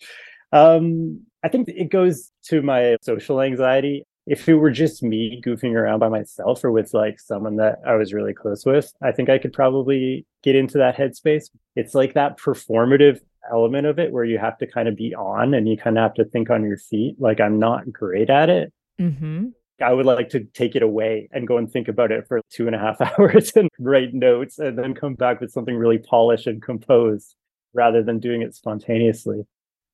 um, I think it goes to my social anxiety. If it were just me goofing around by myself or with like someone that I was really close with, I think I could probably get into that headspace. It's like that performative element of it where you have to kind of be on and you kind of have to think on your feet. Like I'm not great at it. Mm-hmm. I would like to take it away and go and think about it for two and a half hours and write notes and then come back with something really polished and composed rather than doing it spontaneously.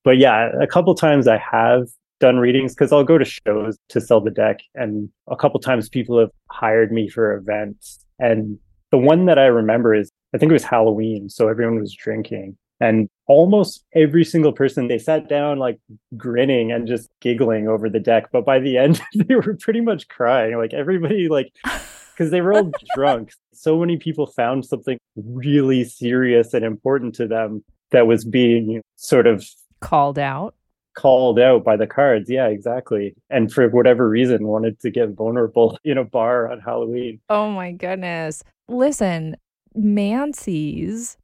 But yeah, a couple times I have done readings because I'll go to shows to sell the deck, and a couple times people have hired me for events. And the one that I remember is I think it was Halloween, so everyone was drinking. And almost every single person, they sat down like grinning and just giggling over the deck. But by the end, they were pretty much crying. Like everybody, like because they were all drunk. So many people found something really serious and important to them that was being sort of called out. Called out by the cards. Yeah, exactly. And for whatever reason, wanted to get vulnerable in a bar on Halloween. Oh my goodness. Listen, Mancy's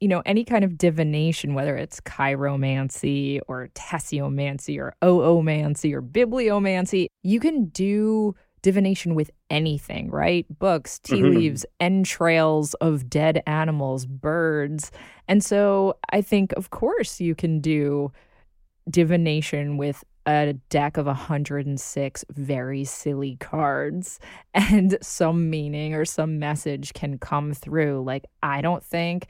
you know, any kind of divination, whether it's chiromancy or tasseomancy or oomancy or bibliomancy, you can do divination with anything, right? Books, tea mm-hmm. leaves, entrails of dead animals, birds. And so I think, of course, you can do divination with a deck of 106 very silly cards and some meaning or some message can come through. Like, I don't think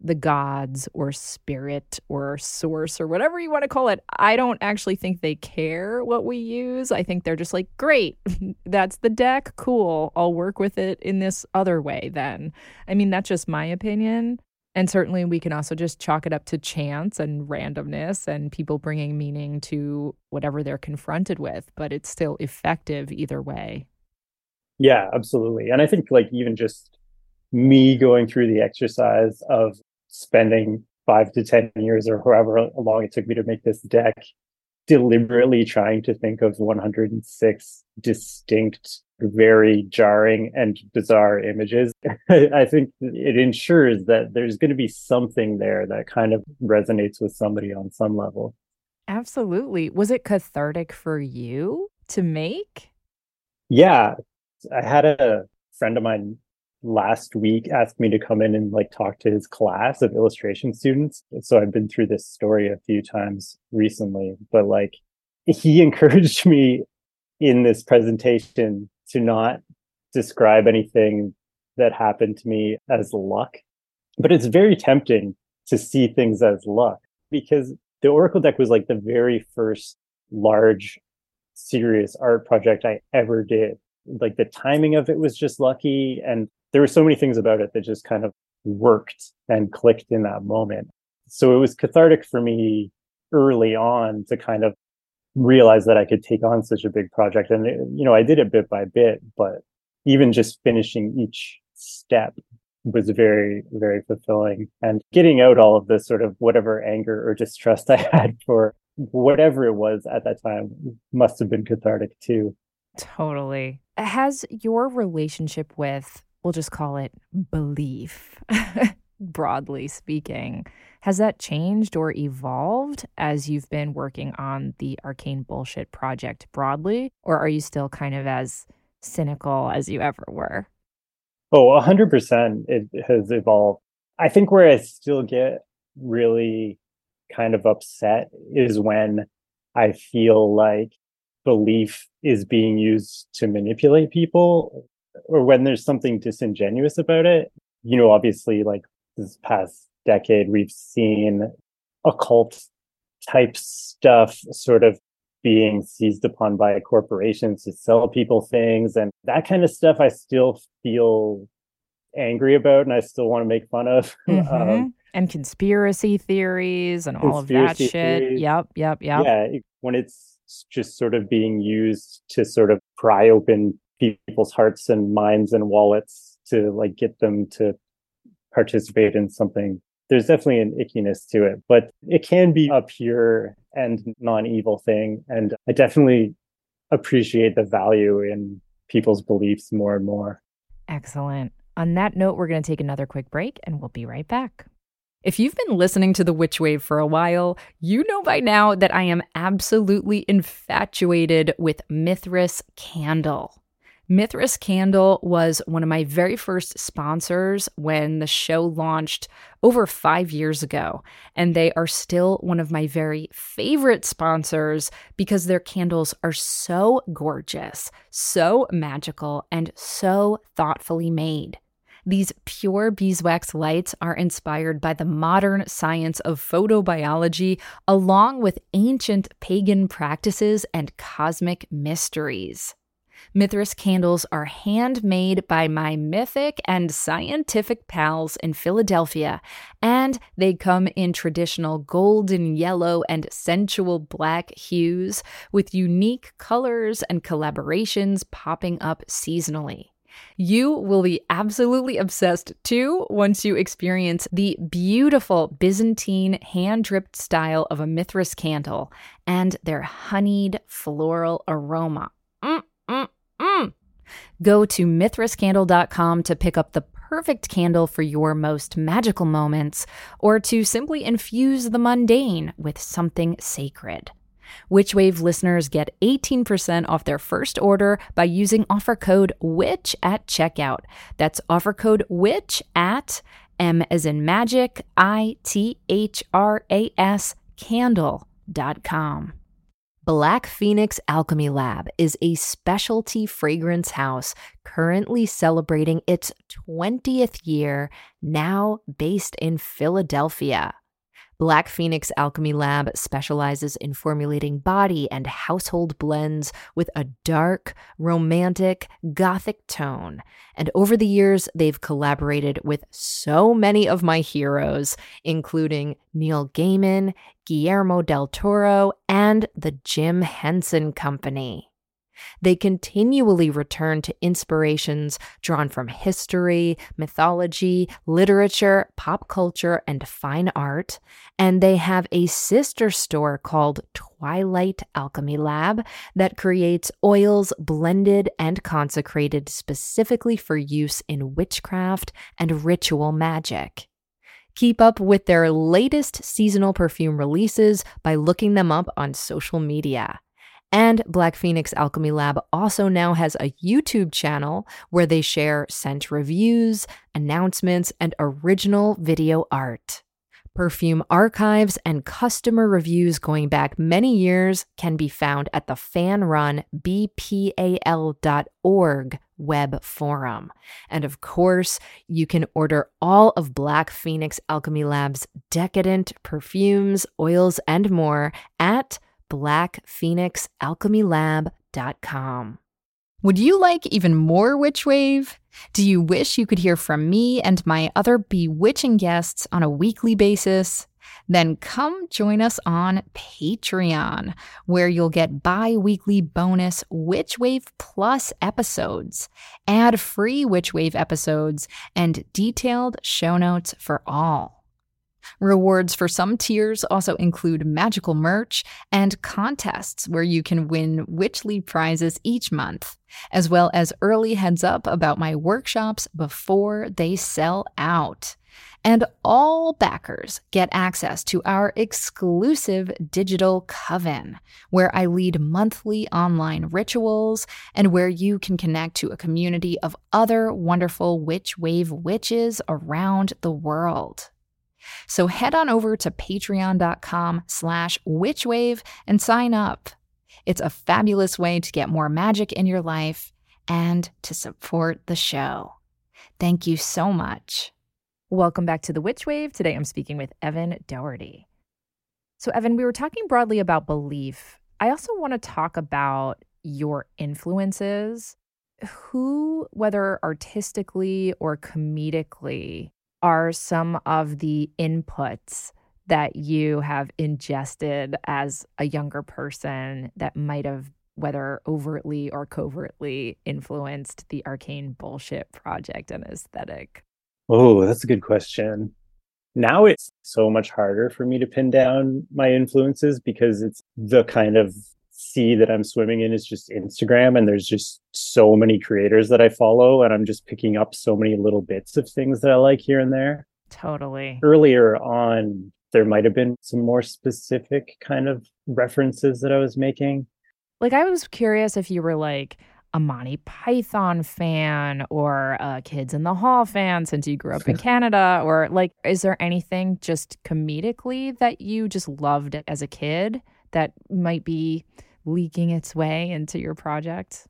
the gods or spirit or source or whatever you want to call it, I don't actually think they care what we use. I think they're just like, great, that's the deck. Cool. I'll work with it in this other way then. I mean, that's just my opinion. And certainly we can also just chalk it up to chance and randomness and people bringing meaning to whatever they're confronted with, but it's still effective either way. Yeah, absolutely. And I think, like, even just me going through the exercise of spending five to 10 years or however long it took me to make this deck, deliberately trying to think of 106 distinct, very jarring and bizarre images. I think it ensures that there's going to be something there that kind of resonates with somebody on some level. Absolutely. Was it cathartic for you to make? Yeah. I had a friend of mine last week asked me to come in and like talk to his class of illustration students. So I've been through this story a few times recently, but like he encouraged me in this presentation to not describe anything that happened to me as luck. But it's very tempting to see things as luck because the Oracle deck was like the very first large serious art project I ever did. Like the timing of it was just lucky and there were so many things about it that just kind of worked and clicked in that moment. So it was cathartic for me early on to kind of realize that I could take on such a big project. And, it, you know, I did it bit by bit, but even just finishing each step was very, very fulfilling. And getting out all of this sort of whatever anger or distrust I had for whatever it was at that time must have been cathartic too. Totally. Has your relationship with we'll just call it belief, broadly speaking. Has that changed or evolved as you've been working on the Arcane Bullshit project broadly? Or are you still kind of as cynical as you ever were? Oh, 100% it has evolved. I think where I still get really kind of upset is when I feel like belief is being used to manipulate people or when there's something disingenuous about it. You know, obviously, like this past decade, we've seen occult type stuff sort of being seized upon by corporations to sell people things and that kind of stuff I still feel angry about and I still want to make fun of. Mm-hmm. Um, and conspiracy theories and all of that shit. Theories. Yep, yep, yep. Yeah, when it's just sort of being used to sort of pry open people's hearts and minds and wallets to like get them to participate in something there's definitely an ickiness to it, but it can be a pure and non evil thing. And I definitely appreciate the value in people's beliefs more and more. Excellent. On that note, we're going to take another quick break and we'll be right back. If you've been listening to the Witch Wave for a while, you know by now that I am absolutely infatuated with Mithras Candle. Mithras Candle was one of my very first sponsors when the show launched over five years ago. And they are still one of my very favorite sponsors because their candles are so gorgeous, so magical, and so thoughtfully made. These pure beeswax lights are inspired by the modern science of photobiology, along with ancient pagan practices and cosmic mysteries. Mithras candles are handmade by my mythic and scientific pals in Philadelphia, and they come in traditional golden yellow and sensual black hues with unique colors and collaborations popping up seasonally. You will be absolutely obsessed too once you experience the beautiful Byzantine hand dripped style of a Mithras candle and their honeyed floral aroma. Go to mithrascandle.com to pick up the perfect candle for your most magical moments or to simply infuse the mundane with something sacred. Witchwave listeners get 18% off their first order by using offer code WITCH at checkout. That's offer code WITCH at M as in magic, I T H R A S candle.com. Black Phoenix Alchemy Lab is a specialty fragrance house currently celebrating its 20th year, now based in Philadelphia. Black Phoenix Alchemy Lab specializes in formulating body and household blends with a dark, romantic, gothic tone. And over the years, they've collaborated with so many of my heroes, including Neil Gaiman, Guillermo del Toro, and the Jim Henson Company. They continually return to inspirations drawn from history, mythology, literature, pop culture, and fine art. And they have a sister store called Twilight Alchemy Lab that creates oils blended and consecrated specifically for use in witchcraft and ritual magic. Keep up with their latest seasonal perfume releases by looking them up on social media. And Black Phoenix Alchemy Lab also now has a YouTube channel where they share scent reviews, announcements, and original video art. Perfume archives and customer reviews going back many years can be found at the fan run bpal.org web forum. And of course, you can order all of Black Phoenix Alchemy Lab's decadent perfumes, oils, and more at blackphoenixalchemylab.com. Would you like even more Witch Wave? Do you wish you could hear from me and my other bewitching guests on a weekly basis? Then come join us on Patreon, where you'll get bi weekly bonus Witch Wave Plus episodes, ad free Witch Wave episodes, and detailed show notes for all. Rewards for some tiers also include magical merch and contests where you can win Witch Witchly prizes each month, as well as early heads up about my workshops before they sell out. And all backers get access to our exclusive digital coven, where I lead monthly online rituals and where you can connect to a community of other wonderful Witch Wave witches around the world. So head on over to patreon.com slash witchwave and sign up. It's a fabulous way to get more magic in your life and to support the show. Thank you so much. Welcome back to the Witch Wave. Today I'm speaking with Evan Doherty. So, Evan, we were talking broadly about belief. I also want to talk about your influences. Who, whether artistically or comedically, are some of the inputs that you have ingested as a younger person that might have whether overtly or covertly influenced the arcane bullshit project and aesthetic? Oh, that's a good question. Now it's so much harder for me to pin down my influences because it's the kind of sea that I'm swimming in is just Instagram and there's just so many creators that I follow and I'm just picking up so many little bits of things that I like here and there. Totally. Earlier on, there might have been some more specific kind of references that I was making. Like, I was curious if you were like a Monty Python fan or a Kids in the Hall fan since you grew up in Canada, or like, is there anything just comedically that you just loved as a kid that might be leaking its way into your project?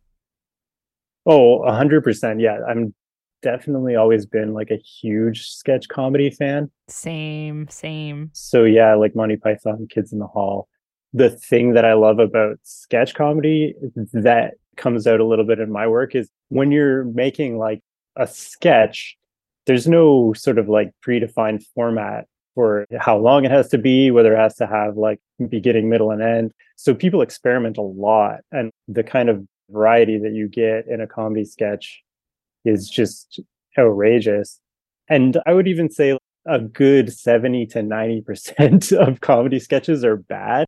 Oh, a hundred percent. Yeah. I'm definitely always been like a huge sketch comedy fan. Same, same. So yeah, like Monty Python, Kids in the Hall. The thing that I love about sketch comedy that comes out a little bit in my work is when you're making like a sketch, there's no sort of like predefined format for how long it has to be, whether it has to have like beginning, middle, and end. So people experiment a lot. And the kind of variety that you get in a comedy sketch is just outrageous. And I would even say a good 70 to 90% of comedy sketches are bad.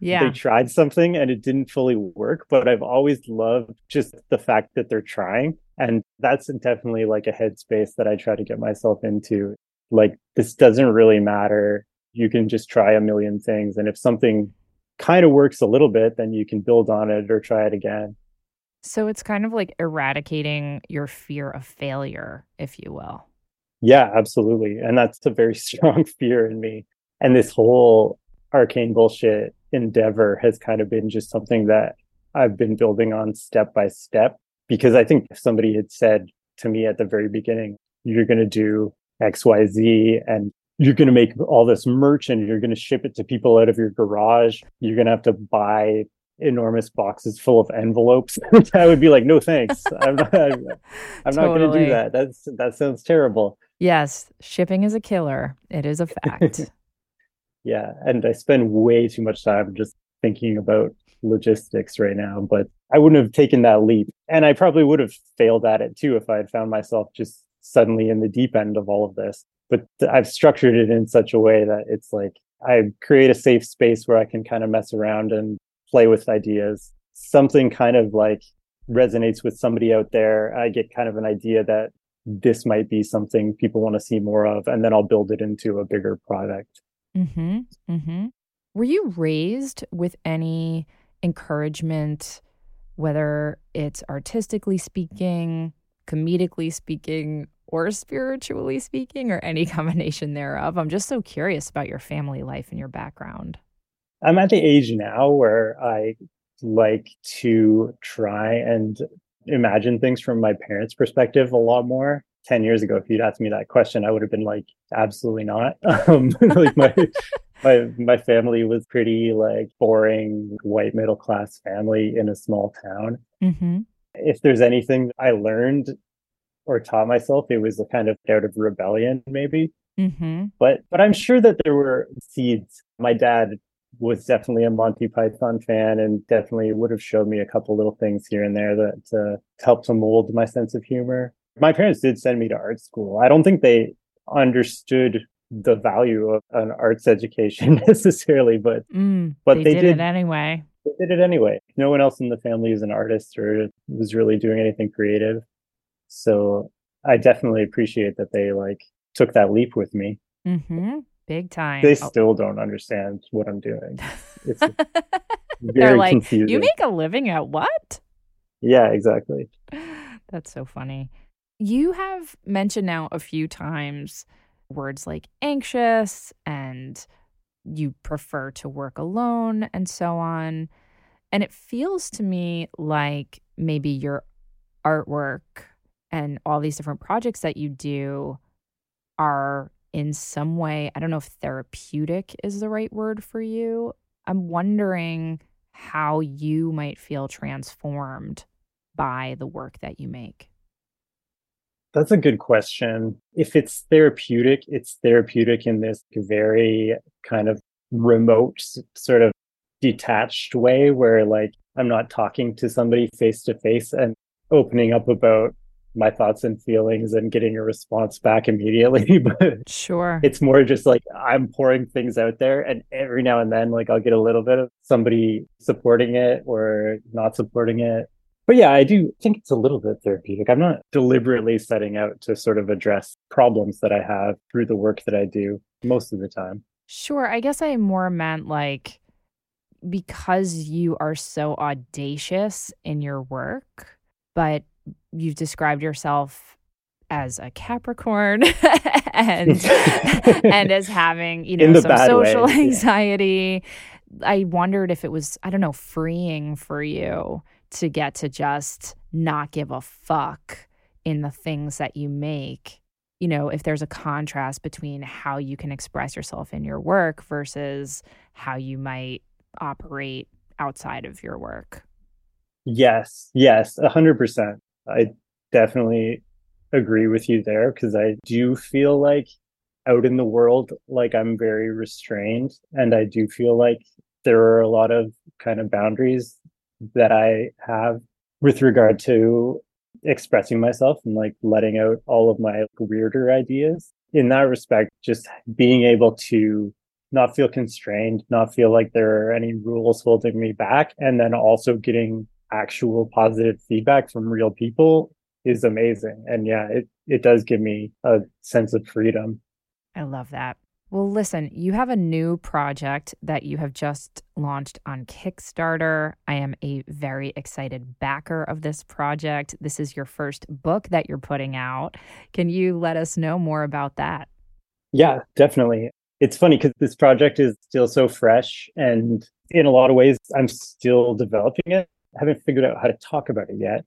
Yeah. They tried something and it didn't fully work, but I've always loved just the fact that they're trying. And that's definitely like a headspace that I try to get myself into. Like, this doesn't really matter. You can just try a million things. And if something kind of works a little bit, then you can build on it or try it again. So it's kind of like eradicating your fear of failure, if you will. Yeah, absolutely. And that's a very strong fear in me. And this whole arcane bullshit endeavor has kind of been just something that I've been building on step by step. Because I think if somebody had said to me at the very beginning, you're going to do XYZ and you're going to make all this merch and you're going to ship it to people out of your garage, you're going to have to buy enormous boxes full of envelopes. I would be like, no, thanks. I'm not, I'm, I'm totally. not going to do that. That's, that sounds terrible. Yes. Shipping is a killer. It is a fact. yeah. And I spend way too much time just thinking about logistics right now, but I wouldn't have taken that leap. And I probably would have failed at it too if I had found myself just suddenly in the deep end of all of this. But I've structured it in such a way that it's like I create a safe space where I can kind of mess around and play with ideas. Something kind of like resonates with somebody out there. I get kind of an idea that this might be something people want to see more of, and then I'll build it into a bigger product. Mm-hmm. Mm-hmm. Were you raised with any encouragement, whether it's artistically speaking, comedically speaking, or spiritually speaking, or any combination thereof? I'm just so curious about your family life and your background. I'm at the age now where I like to try and imagine things from my parents' perspective a lot more. 10 years ago, if you'd asked me that question, I would have been like, absolutely not. Um, like my, my, my family was pretty like boring white middle class family in a small town. Mm-hmm. If there's anything I learned or taught myself, it was a kind of out of rebellion, maybe. Mm-hmm. But but I'm sure that there were seeds. My dad was definitely a Monty Python fan and definitely would have showed me a couple little things here and there that uh, helped to mold my sense of humor. My parents did send me to art school. I don't think they understood the value of an arts education necessarily, but mm, but they, they did, did, it anyway. They did it anyway. No one else in the family is an artist or was really doing anything creative, so I definitely appreciate that they like took that leap with me. Mm-hmm. Big time. They oh. still don't understand what I'm doing. It's They're like, confusing. you make a living at what? Yeah, exactly. That's so funny. You have mentioned now a few times words like anxious and you prefer to work alone and so on. And it feels to me like maybe your artwork and all these different projects that you do are in some way, I don't know if therapeutic is the right word for you. I'm wondering how you might feel transformed by the work that you make. That's a good question. If it's therapeutic, it's therapeutic in this very kind of remote, sort of detached way where, like, I'm not talking to somebody face to face and opening up about my thoughts and feelings and getting a response back immediately but sure. it's more just like i'm pouring things out there and every now and then like i'll get a little bit of somebody supporting it or not supporting it. But yeah i do think it's a little bit therapeutic. I'm not deliberately setting out to sort of address problems that i have through the work that i do most of the time. Sure. I guess i more meant like because you are so audacious in your work but you've described yourself as a Capricorn and and as having, you know, some social way. anxiety. Yeah. I wondered if it was, I don't know, freeing for you to get to just not give a fuck in the things that you make. You know, if there's a contrast between how you can express yourself in your work versus how you might operate outside of your work. Yes, yes, a hundred percent. I definitely agree with you there because I do feel like out in the world, like I'm very restrained. And I do feel like there are a lot of kind of boundaries that I have with regard to expressing myself and like letting out all of my weirder ideas. In that respect, just being able to not feel constrained, not feel like there are any rules holding me back, and then also getting actual positive feedback from real people is amazing. And yeah, it, it does give me a sense of freedom. I love that. Well, listen, you have a new project that you have just launched on Kickstarter. I am a very excited backer of this project. This is your first book that you're putting out. Can you let us know more about that? Yeah, definitely. It's funny because this project is still so fresh, and in a lot of ways, I'm still developing it haven't figured out how to talk about it yet.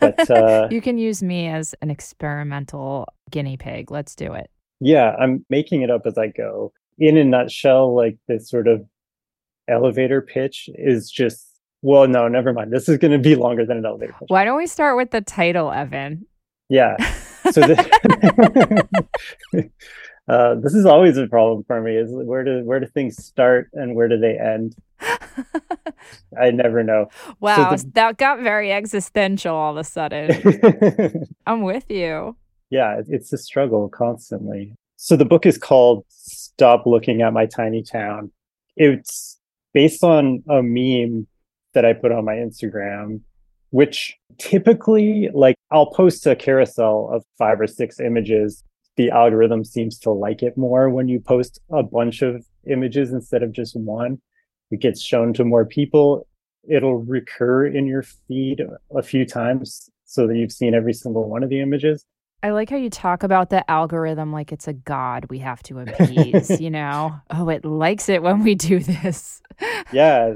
But uh, you can use me as an experimental guinea pig. Let's do it. Yeah, I'm making it up as I go. In a nutshell, like this sort of elevator pitch is just well, no, never mind. This is going to be longer than an elevator pitch. Why don't we start with the title, Evan? Yeah. So the, uh, this is always a problem for me. Is where do where do things start and where do they end? I never know. Wow, so the... that got very existential all of a sudden. I'm with you. Yeah, it's a struggle constantly. So the book is called Stop Looking at My Tiny Town. It's based on a meme that I put on my Instagram, which typically, like, I'll post a carousel of five or six images. The algorithm seems to like it more when you post a bunch of images instead of just one it gets shown to more people it'll recur in your feed a few times so that you've seen every single one of the images I like how you talk about the algorithm like it's a god we have to appease, you know? Oh, it likes it when we do this. yeah,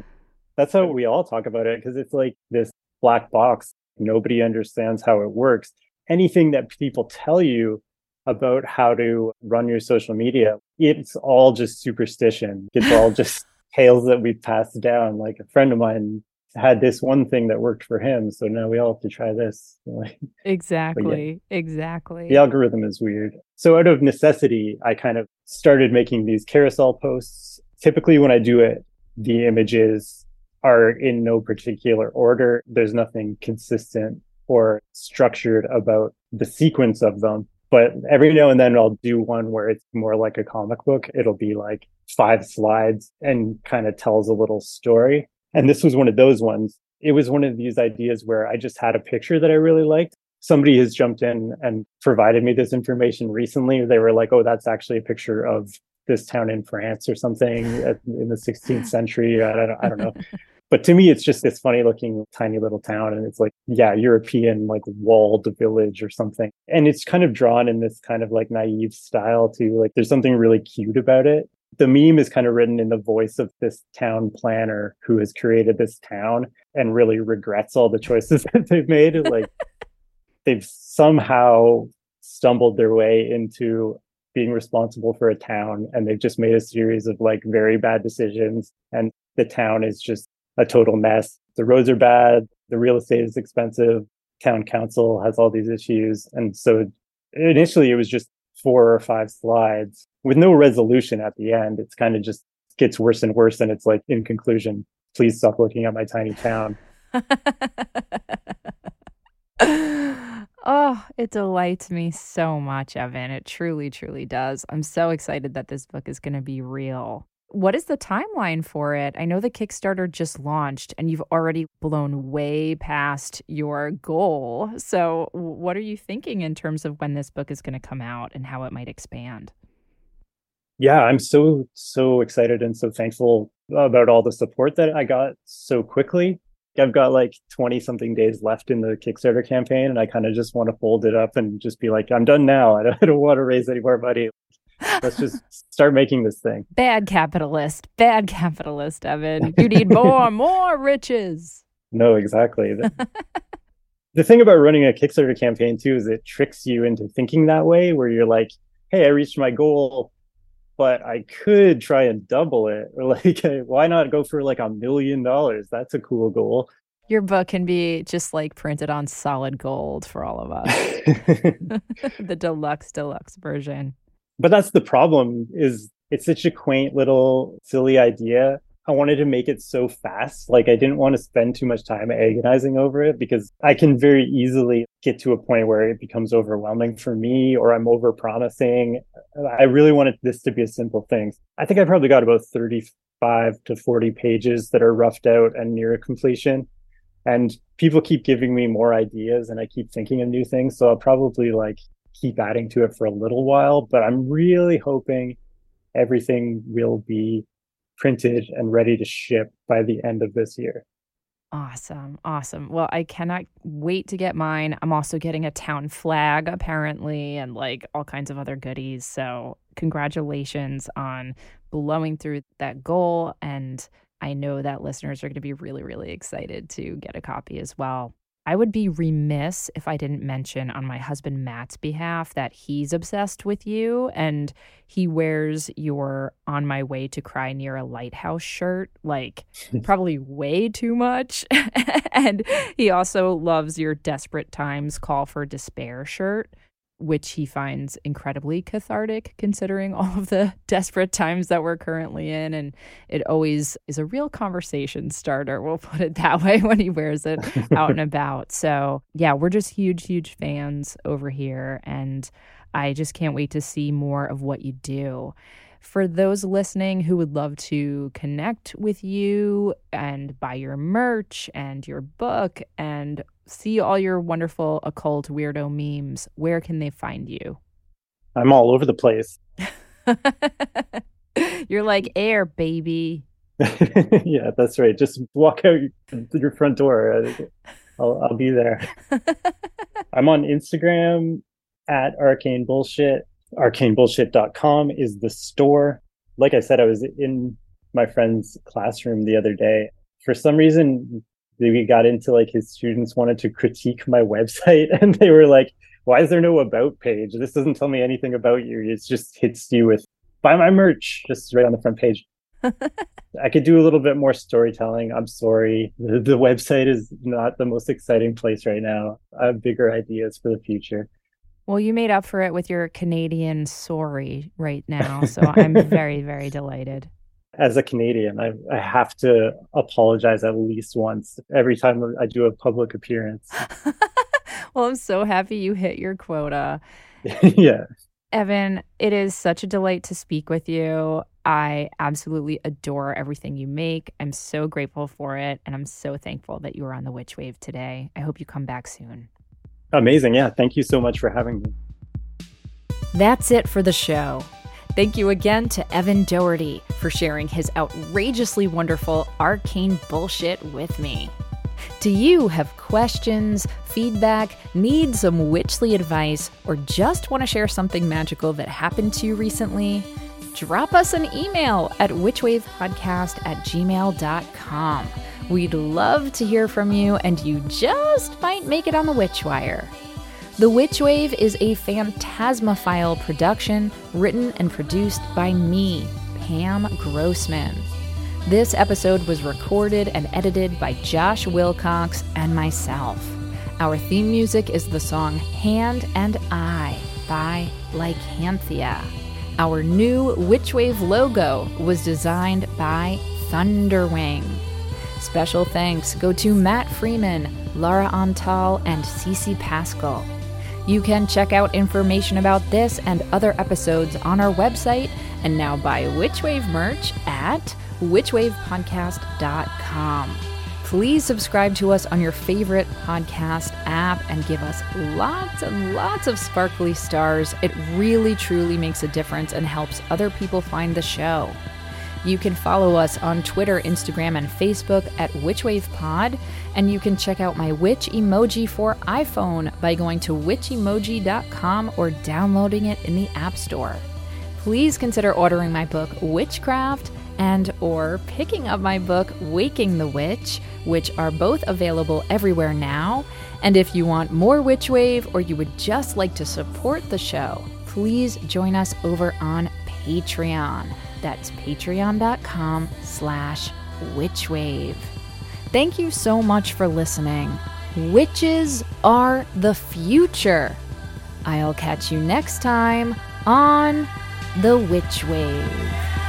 that's how we all talk about it because it's like this black box. Nobody understands how it works. Anything that people tell you about how to run your social media, it's all just superstition. It's all just tales that we've passed down. Like a friend of mine had this one thing that worked for him, so now we all have to try this. exactly, yeah, exactly. The algorithm is weird. So out of necessity, I kind of started making these carousel posts. Typically, when I do it, the images are in no particular order. There's nothing consistent or structured about the sequence of them. But every now and then I'll do one where it's more like a comic book. It'll be like five slides and kind of tells a little story. And this was one of those ones. It was one of these ideas where I just had a picture that I really liked. Somebody has jumped in and provided me this information recently. They were like, oh, that's actually a picture of this town in France or something in the 16th century. I don't, I don't know. but to me, it's just this funny looking tiny little town. And it's like, yeah, European, like walled village or something. And it's kind of drawn in this kind of like naive style too. Like there's something really cute about it the meme is kind of written in the voice of this town planner who has created this town and really regrets all the choices that they've made. Like they've somehow stumbled their way into being responsible for a town and they've just made a series of like very bad decisions and the town is just a total mess. The roads are bad. The real estate is expensive. Town council has all these issues. And so initially it was just four or five slides with no resolution at the end. It's kind of just gets worse and worse. And it's like in conclusion please stop looking at my tiny town. Oh, it delights me so much, Evan. It truly, truly does. I'm so excited that this book is going to be real. What is the timeline for it? I know the Kickstarter just launched and you've already blown way past your goal. So, what are you thinking in terms of when this book is going to come out and how it might expand? Yeah, I'm so, so excited and so thankful about all the support that I got so quickly. I've got like 20 something days left in the Kickstarter campaign, and I kind of just want to fold it up and just be like, I'm done now. I don't, I don't want to raise any more money. Let's just start making this thing. Bad capitalist. Bad capitalist, Evan. You need more, more riches. No, exactly. The, the thing about running a Kickstarter campaign, too, is it tricks you into thinking that way, where you're like, hey, I reached my goal but I could try and double it. Or like, why not go for like a million dollars? That's a cool goal. Your book can be just like printed on solid gold for all of us. the deluxe deluxe version. But that's the problem is it's such a quaint little silly idea I wanted to make it so fast. Like I didn't want to spend too much time agonizing over it because I can very easily get to a point where it becomes overwhelming for me or I'm over promising. I really wanted this to be a simple thing. I think I probably got about 35 to 40 pages that are roughed out and near completion. And people keep giving me more ideas and I keep thinking of new things. So I'll probably like keep adding to it for a little while, but I'm really hoping everything will be printed and ready to ship by the end of this year. Awesome. Awesome. Well, I cannot wait to get mine. I'm also getting a town flag, apparently, and like all kinds of other goodies. So, congratulations on blowing through that goal. And I know that listeners are going to be really, really excited to get a copy as well. I would be remiss if I didn't mention on my husband Matt's behalf that he's obsessed with you and he wears your On My Way to Cry Near a Lighthouse shirt, like probably way too much. and he also loves your Desperate Times Call for Despair shirt which he finds incredibly cathartic considering all of the desperate times that we're currently in. And it always is a real conversation starter, we'll put it that way, when he wears it out and about. So, yeah, we're just huge, huge fans over here. And I just can't wait to see more of what you do. For those listening who would love to connect with you and buy your merch and your book and see all your wonderful occult weirdo memes, where can they find you? I'm all over the place. You're like air, baby. yeah, that's right. Just walk out your front door. I'll, I'll be there. I'm on Instagram at arcane bullshit. Arcanebullshit.com is the store. Like I said, I was in my friend's classroom the other day. For some reason, we got into like his students wanted to critique my website and they were like why is there no about page? This doesn't tell me anything about you. It just hits you with buy my merch just right on the front page. I could do a little bit more storytelling. I'm sorry. The, the website is not the most exciting place right now. I have bigger ideas for the future. Well, you made up for it with your Canadian sorry right now. So I'm very, very delighted as a Canadian, I, I have to apologize at least once every time I do a public appearance. well, I'm so happy you hit your quota. yeah. Evan, it is such a delight to speak with you. I absolutely adore everything you make. I'm so grateful for it. And I'm so thankful that you were on the Witch Wave today. I hope you come back soon. Amazing. Yeah. Thank you so much for having me. That's it for the show. Thank you again to Evan Doherty for sharing his outrageously wonderful arcane bullshit with me. Do you have questions, feedback, need some witchly advice, or just want to share something magical that happened to you recently? Drop us an email at witchwavepodcast at gmail.com. We'd love to hear from you, and you just might make it on the Witchwire. The Witch Wave is a Phantasmaphile production written and produced by me, Pam Grossman. This episode was recorded and edited by Josh Wilcox and myself. Our theme music is the song Hand and Eye by Lycanthia. Our new Witchwave logo was designed by Thunderwing. Special thanks go to Matt Freeman, Laura Antal, and Cece Pascal. You can check out information about this and other episodes on our website and now buy Witchwave merch at witchwavepodcast.com. Please subscribe to us on your favorite podcast app and give us lots and lots of sparkly stars. It really, truly makes a difference and helps other people find the show. You can follow us on Twitter, Instagram, and Facebook at WitchWavePod, and you can check out my witch emoji for iPhone by going to witchemoji.com or downloading it in the App Store. Please consider ordering my book Witchcraft and or picking up my book Waking the Witch, which are both available everywhere now. And if you want more Witch Wave or you would just like to support the show, please join us over on Patreon. That's patreon.com slash witchwave. Thank you so much for listening. Witches are the future. I'll catch you next time on The Witch Wave.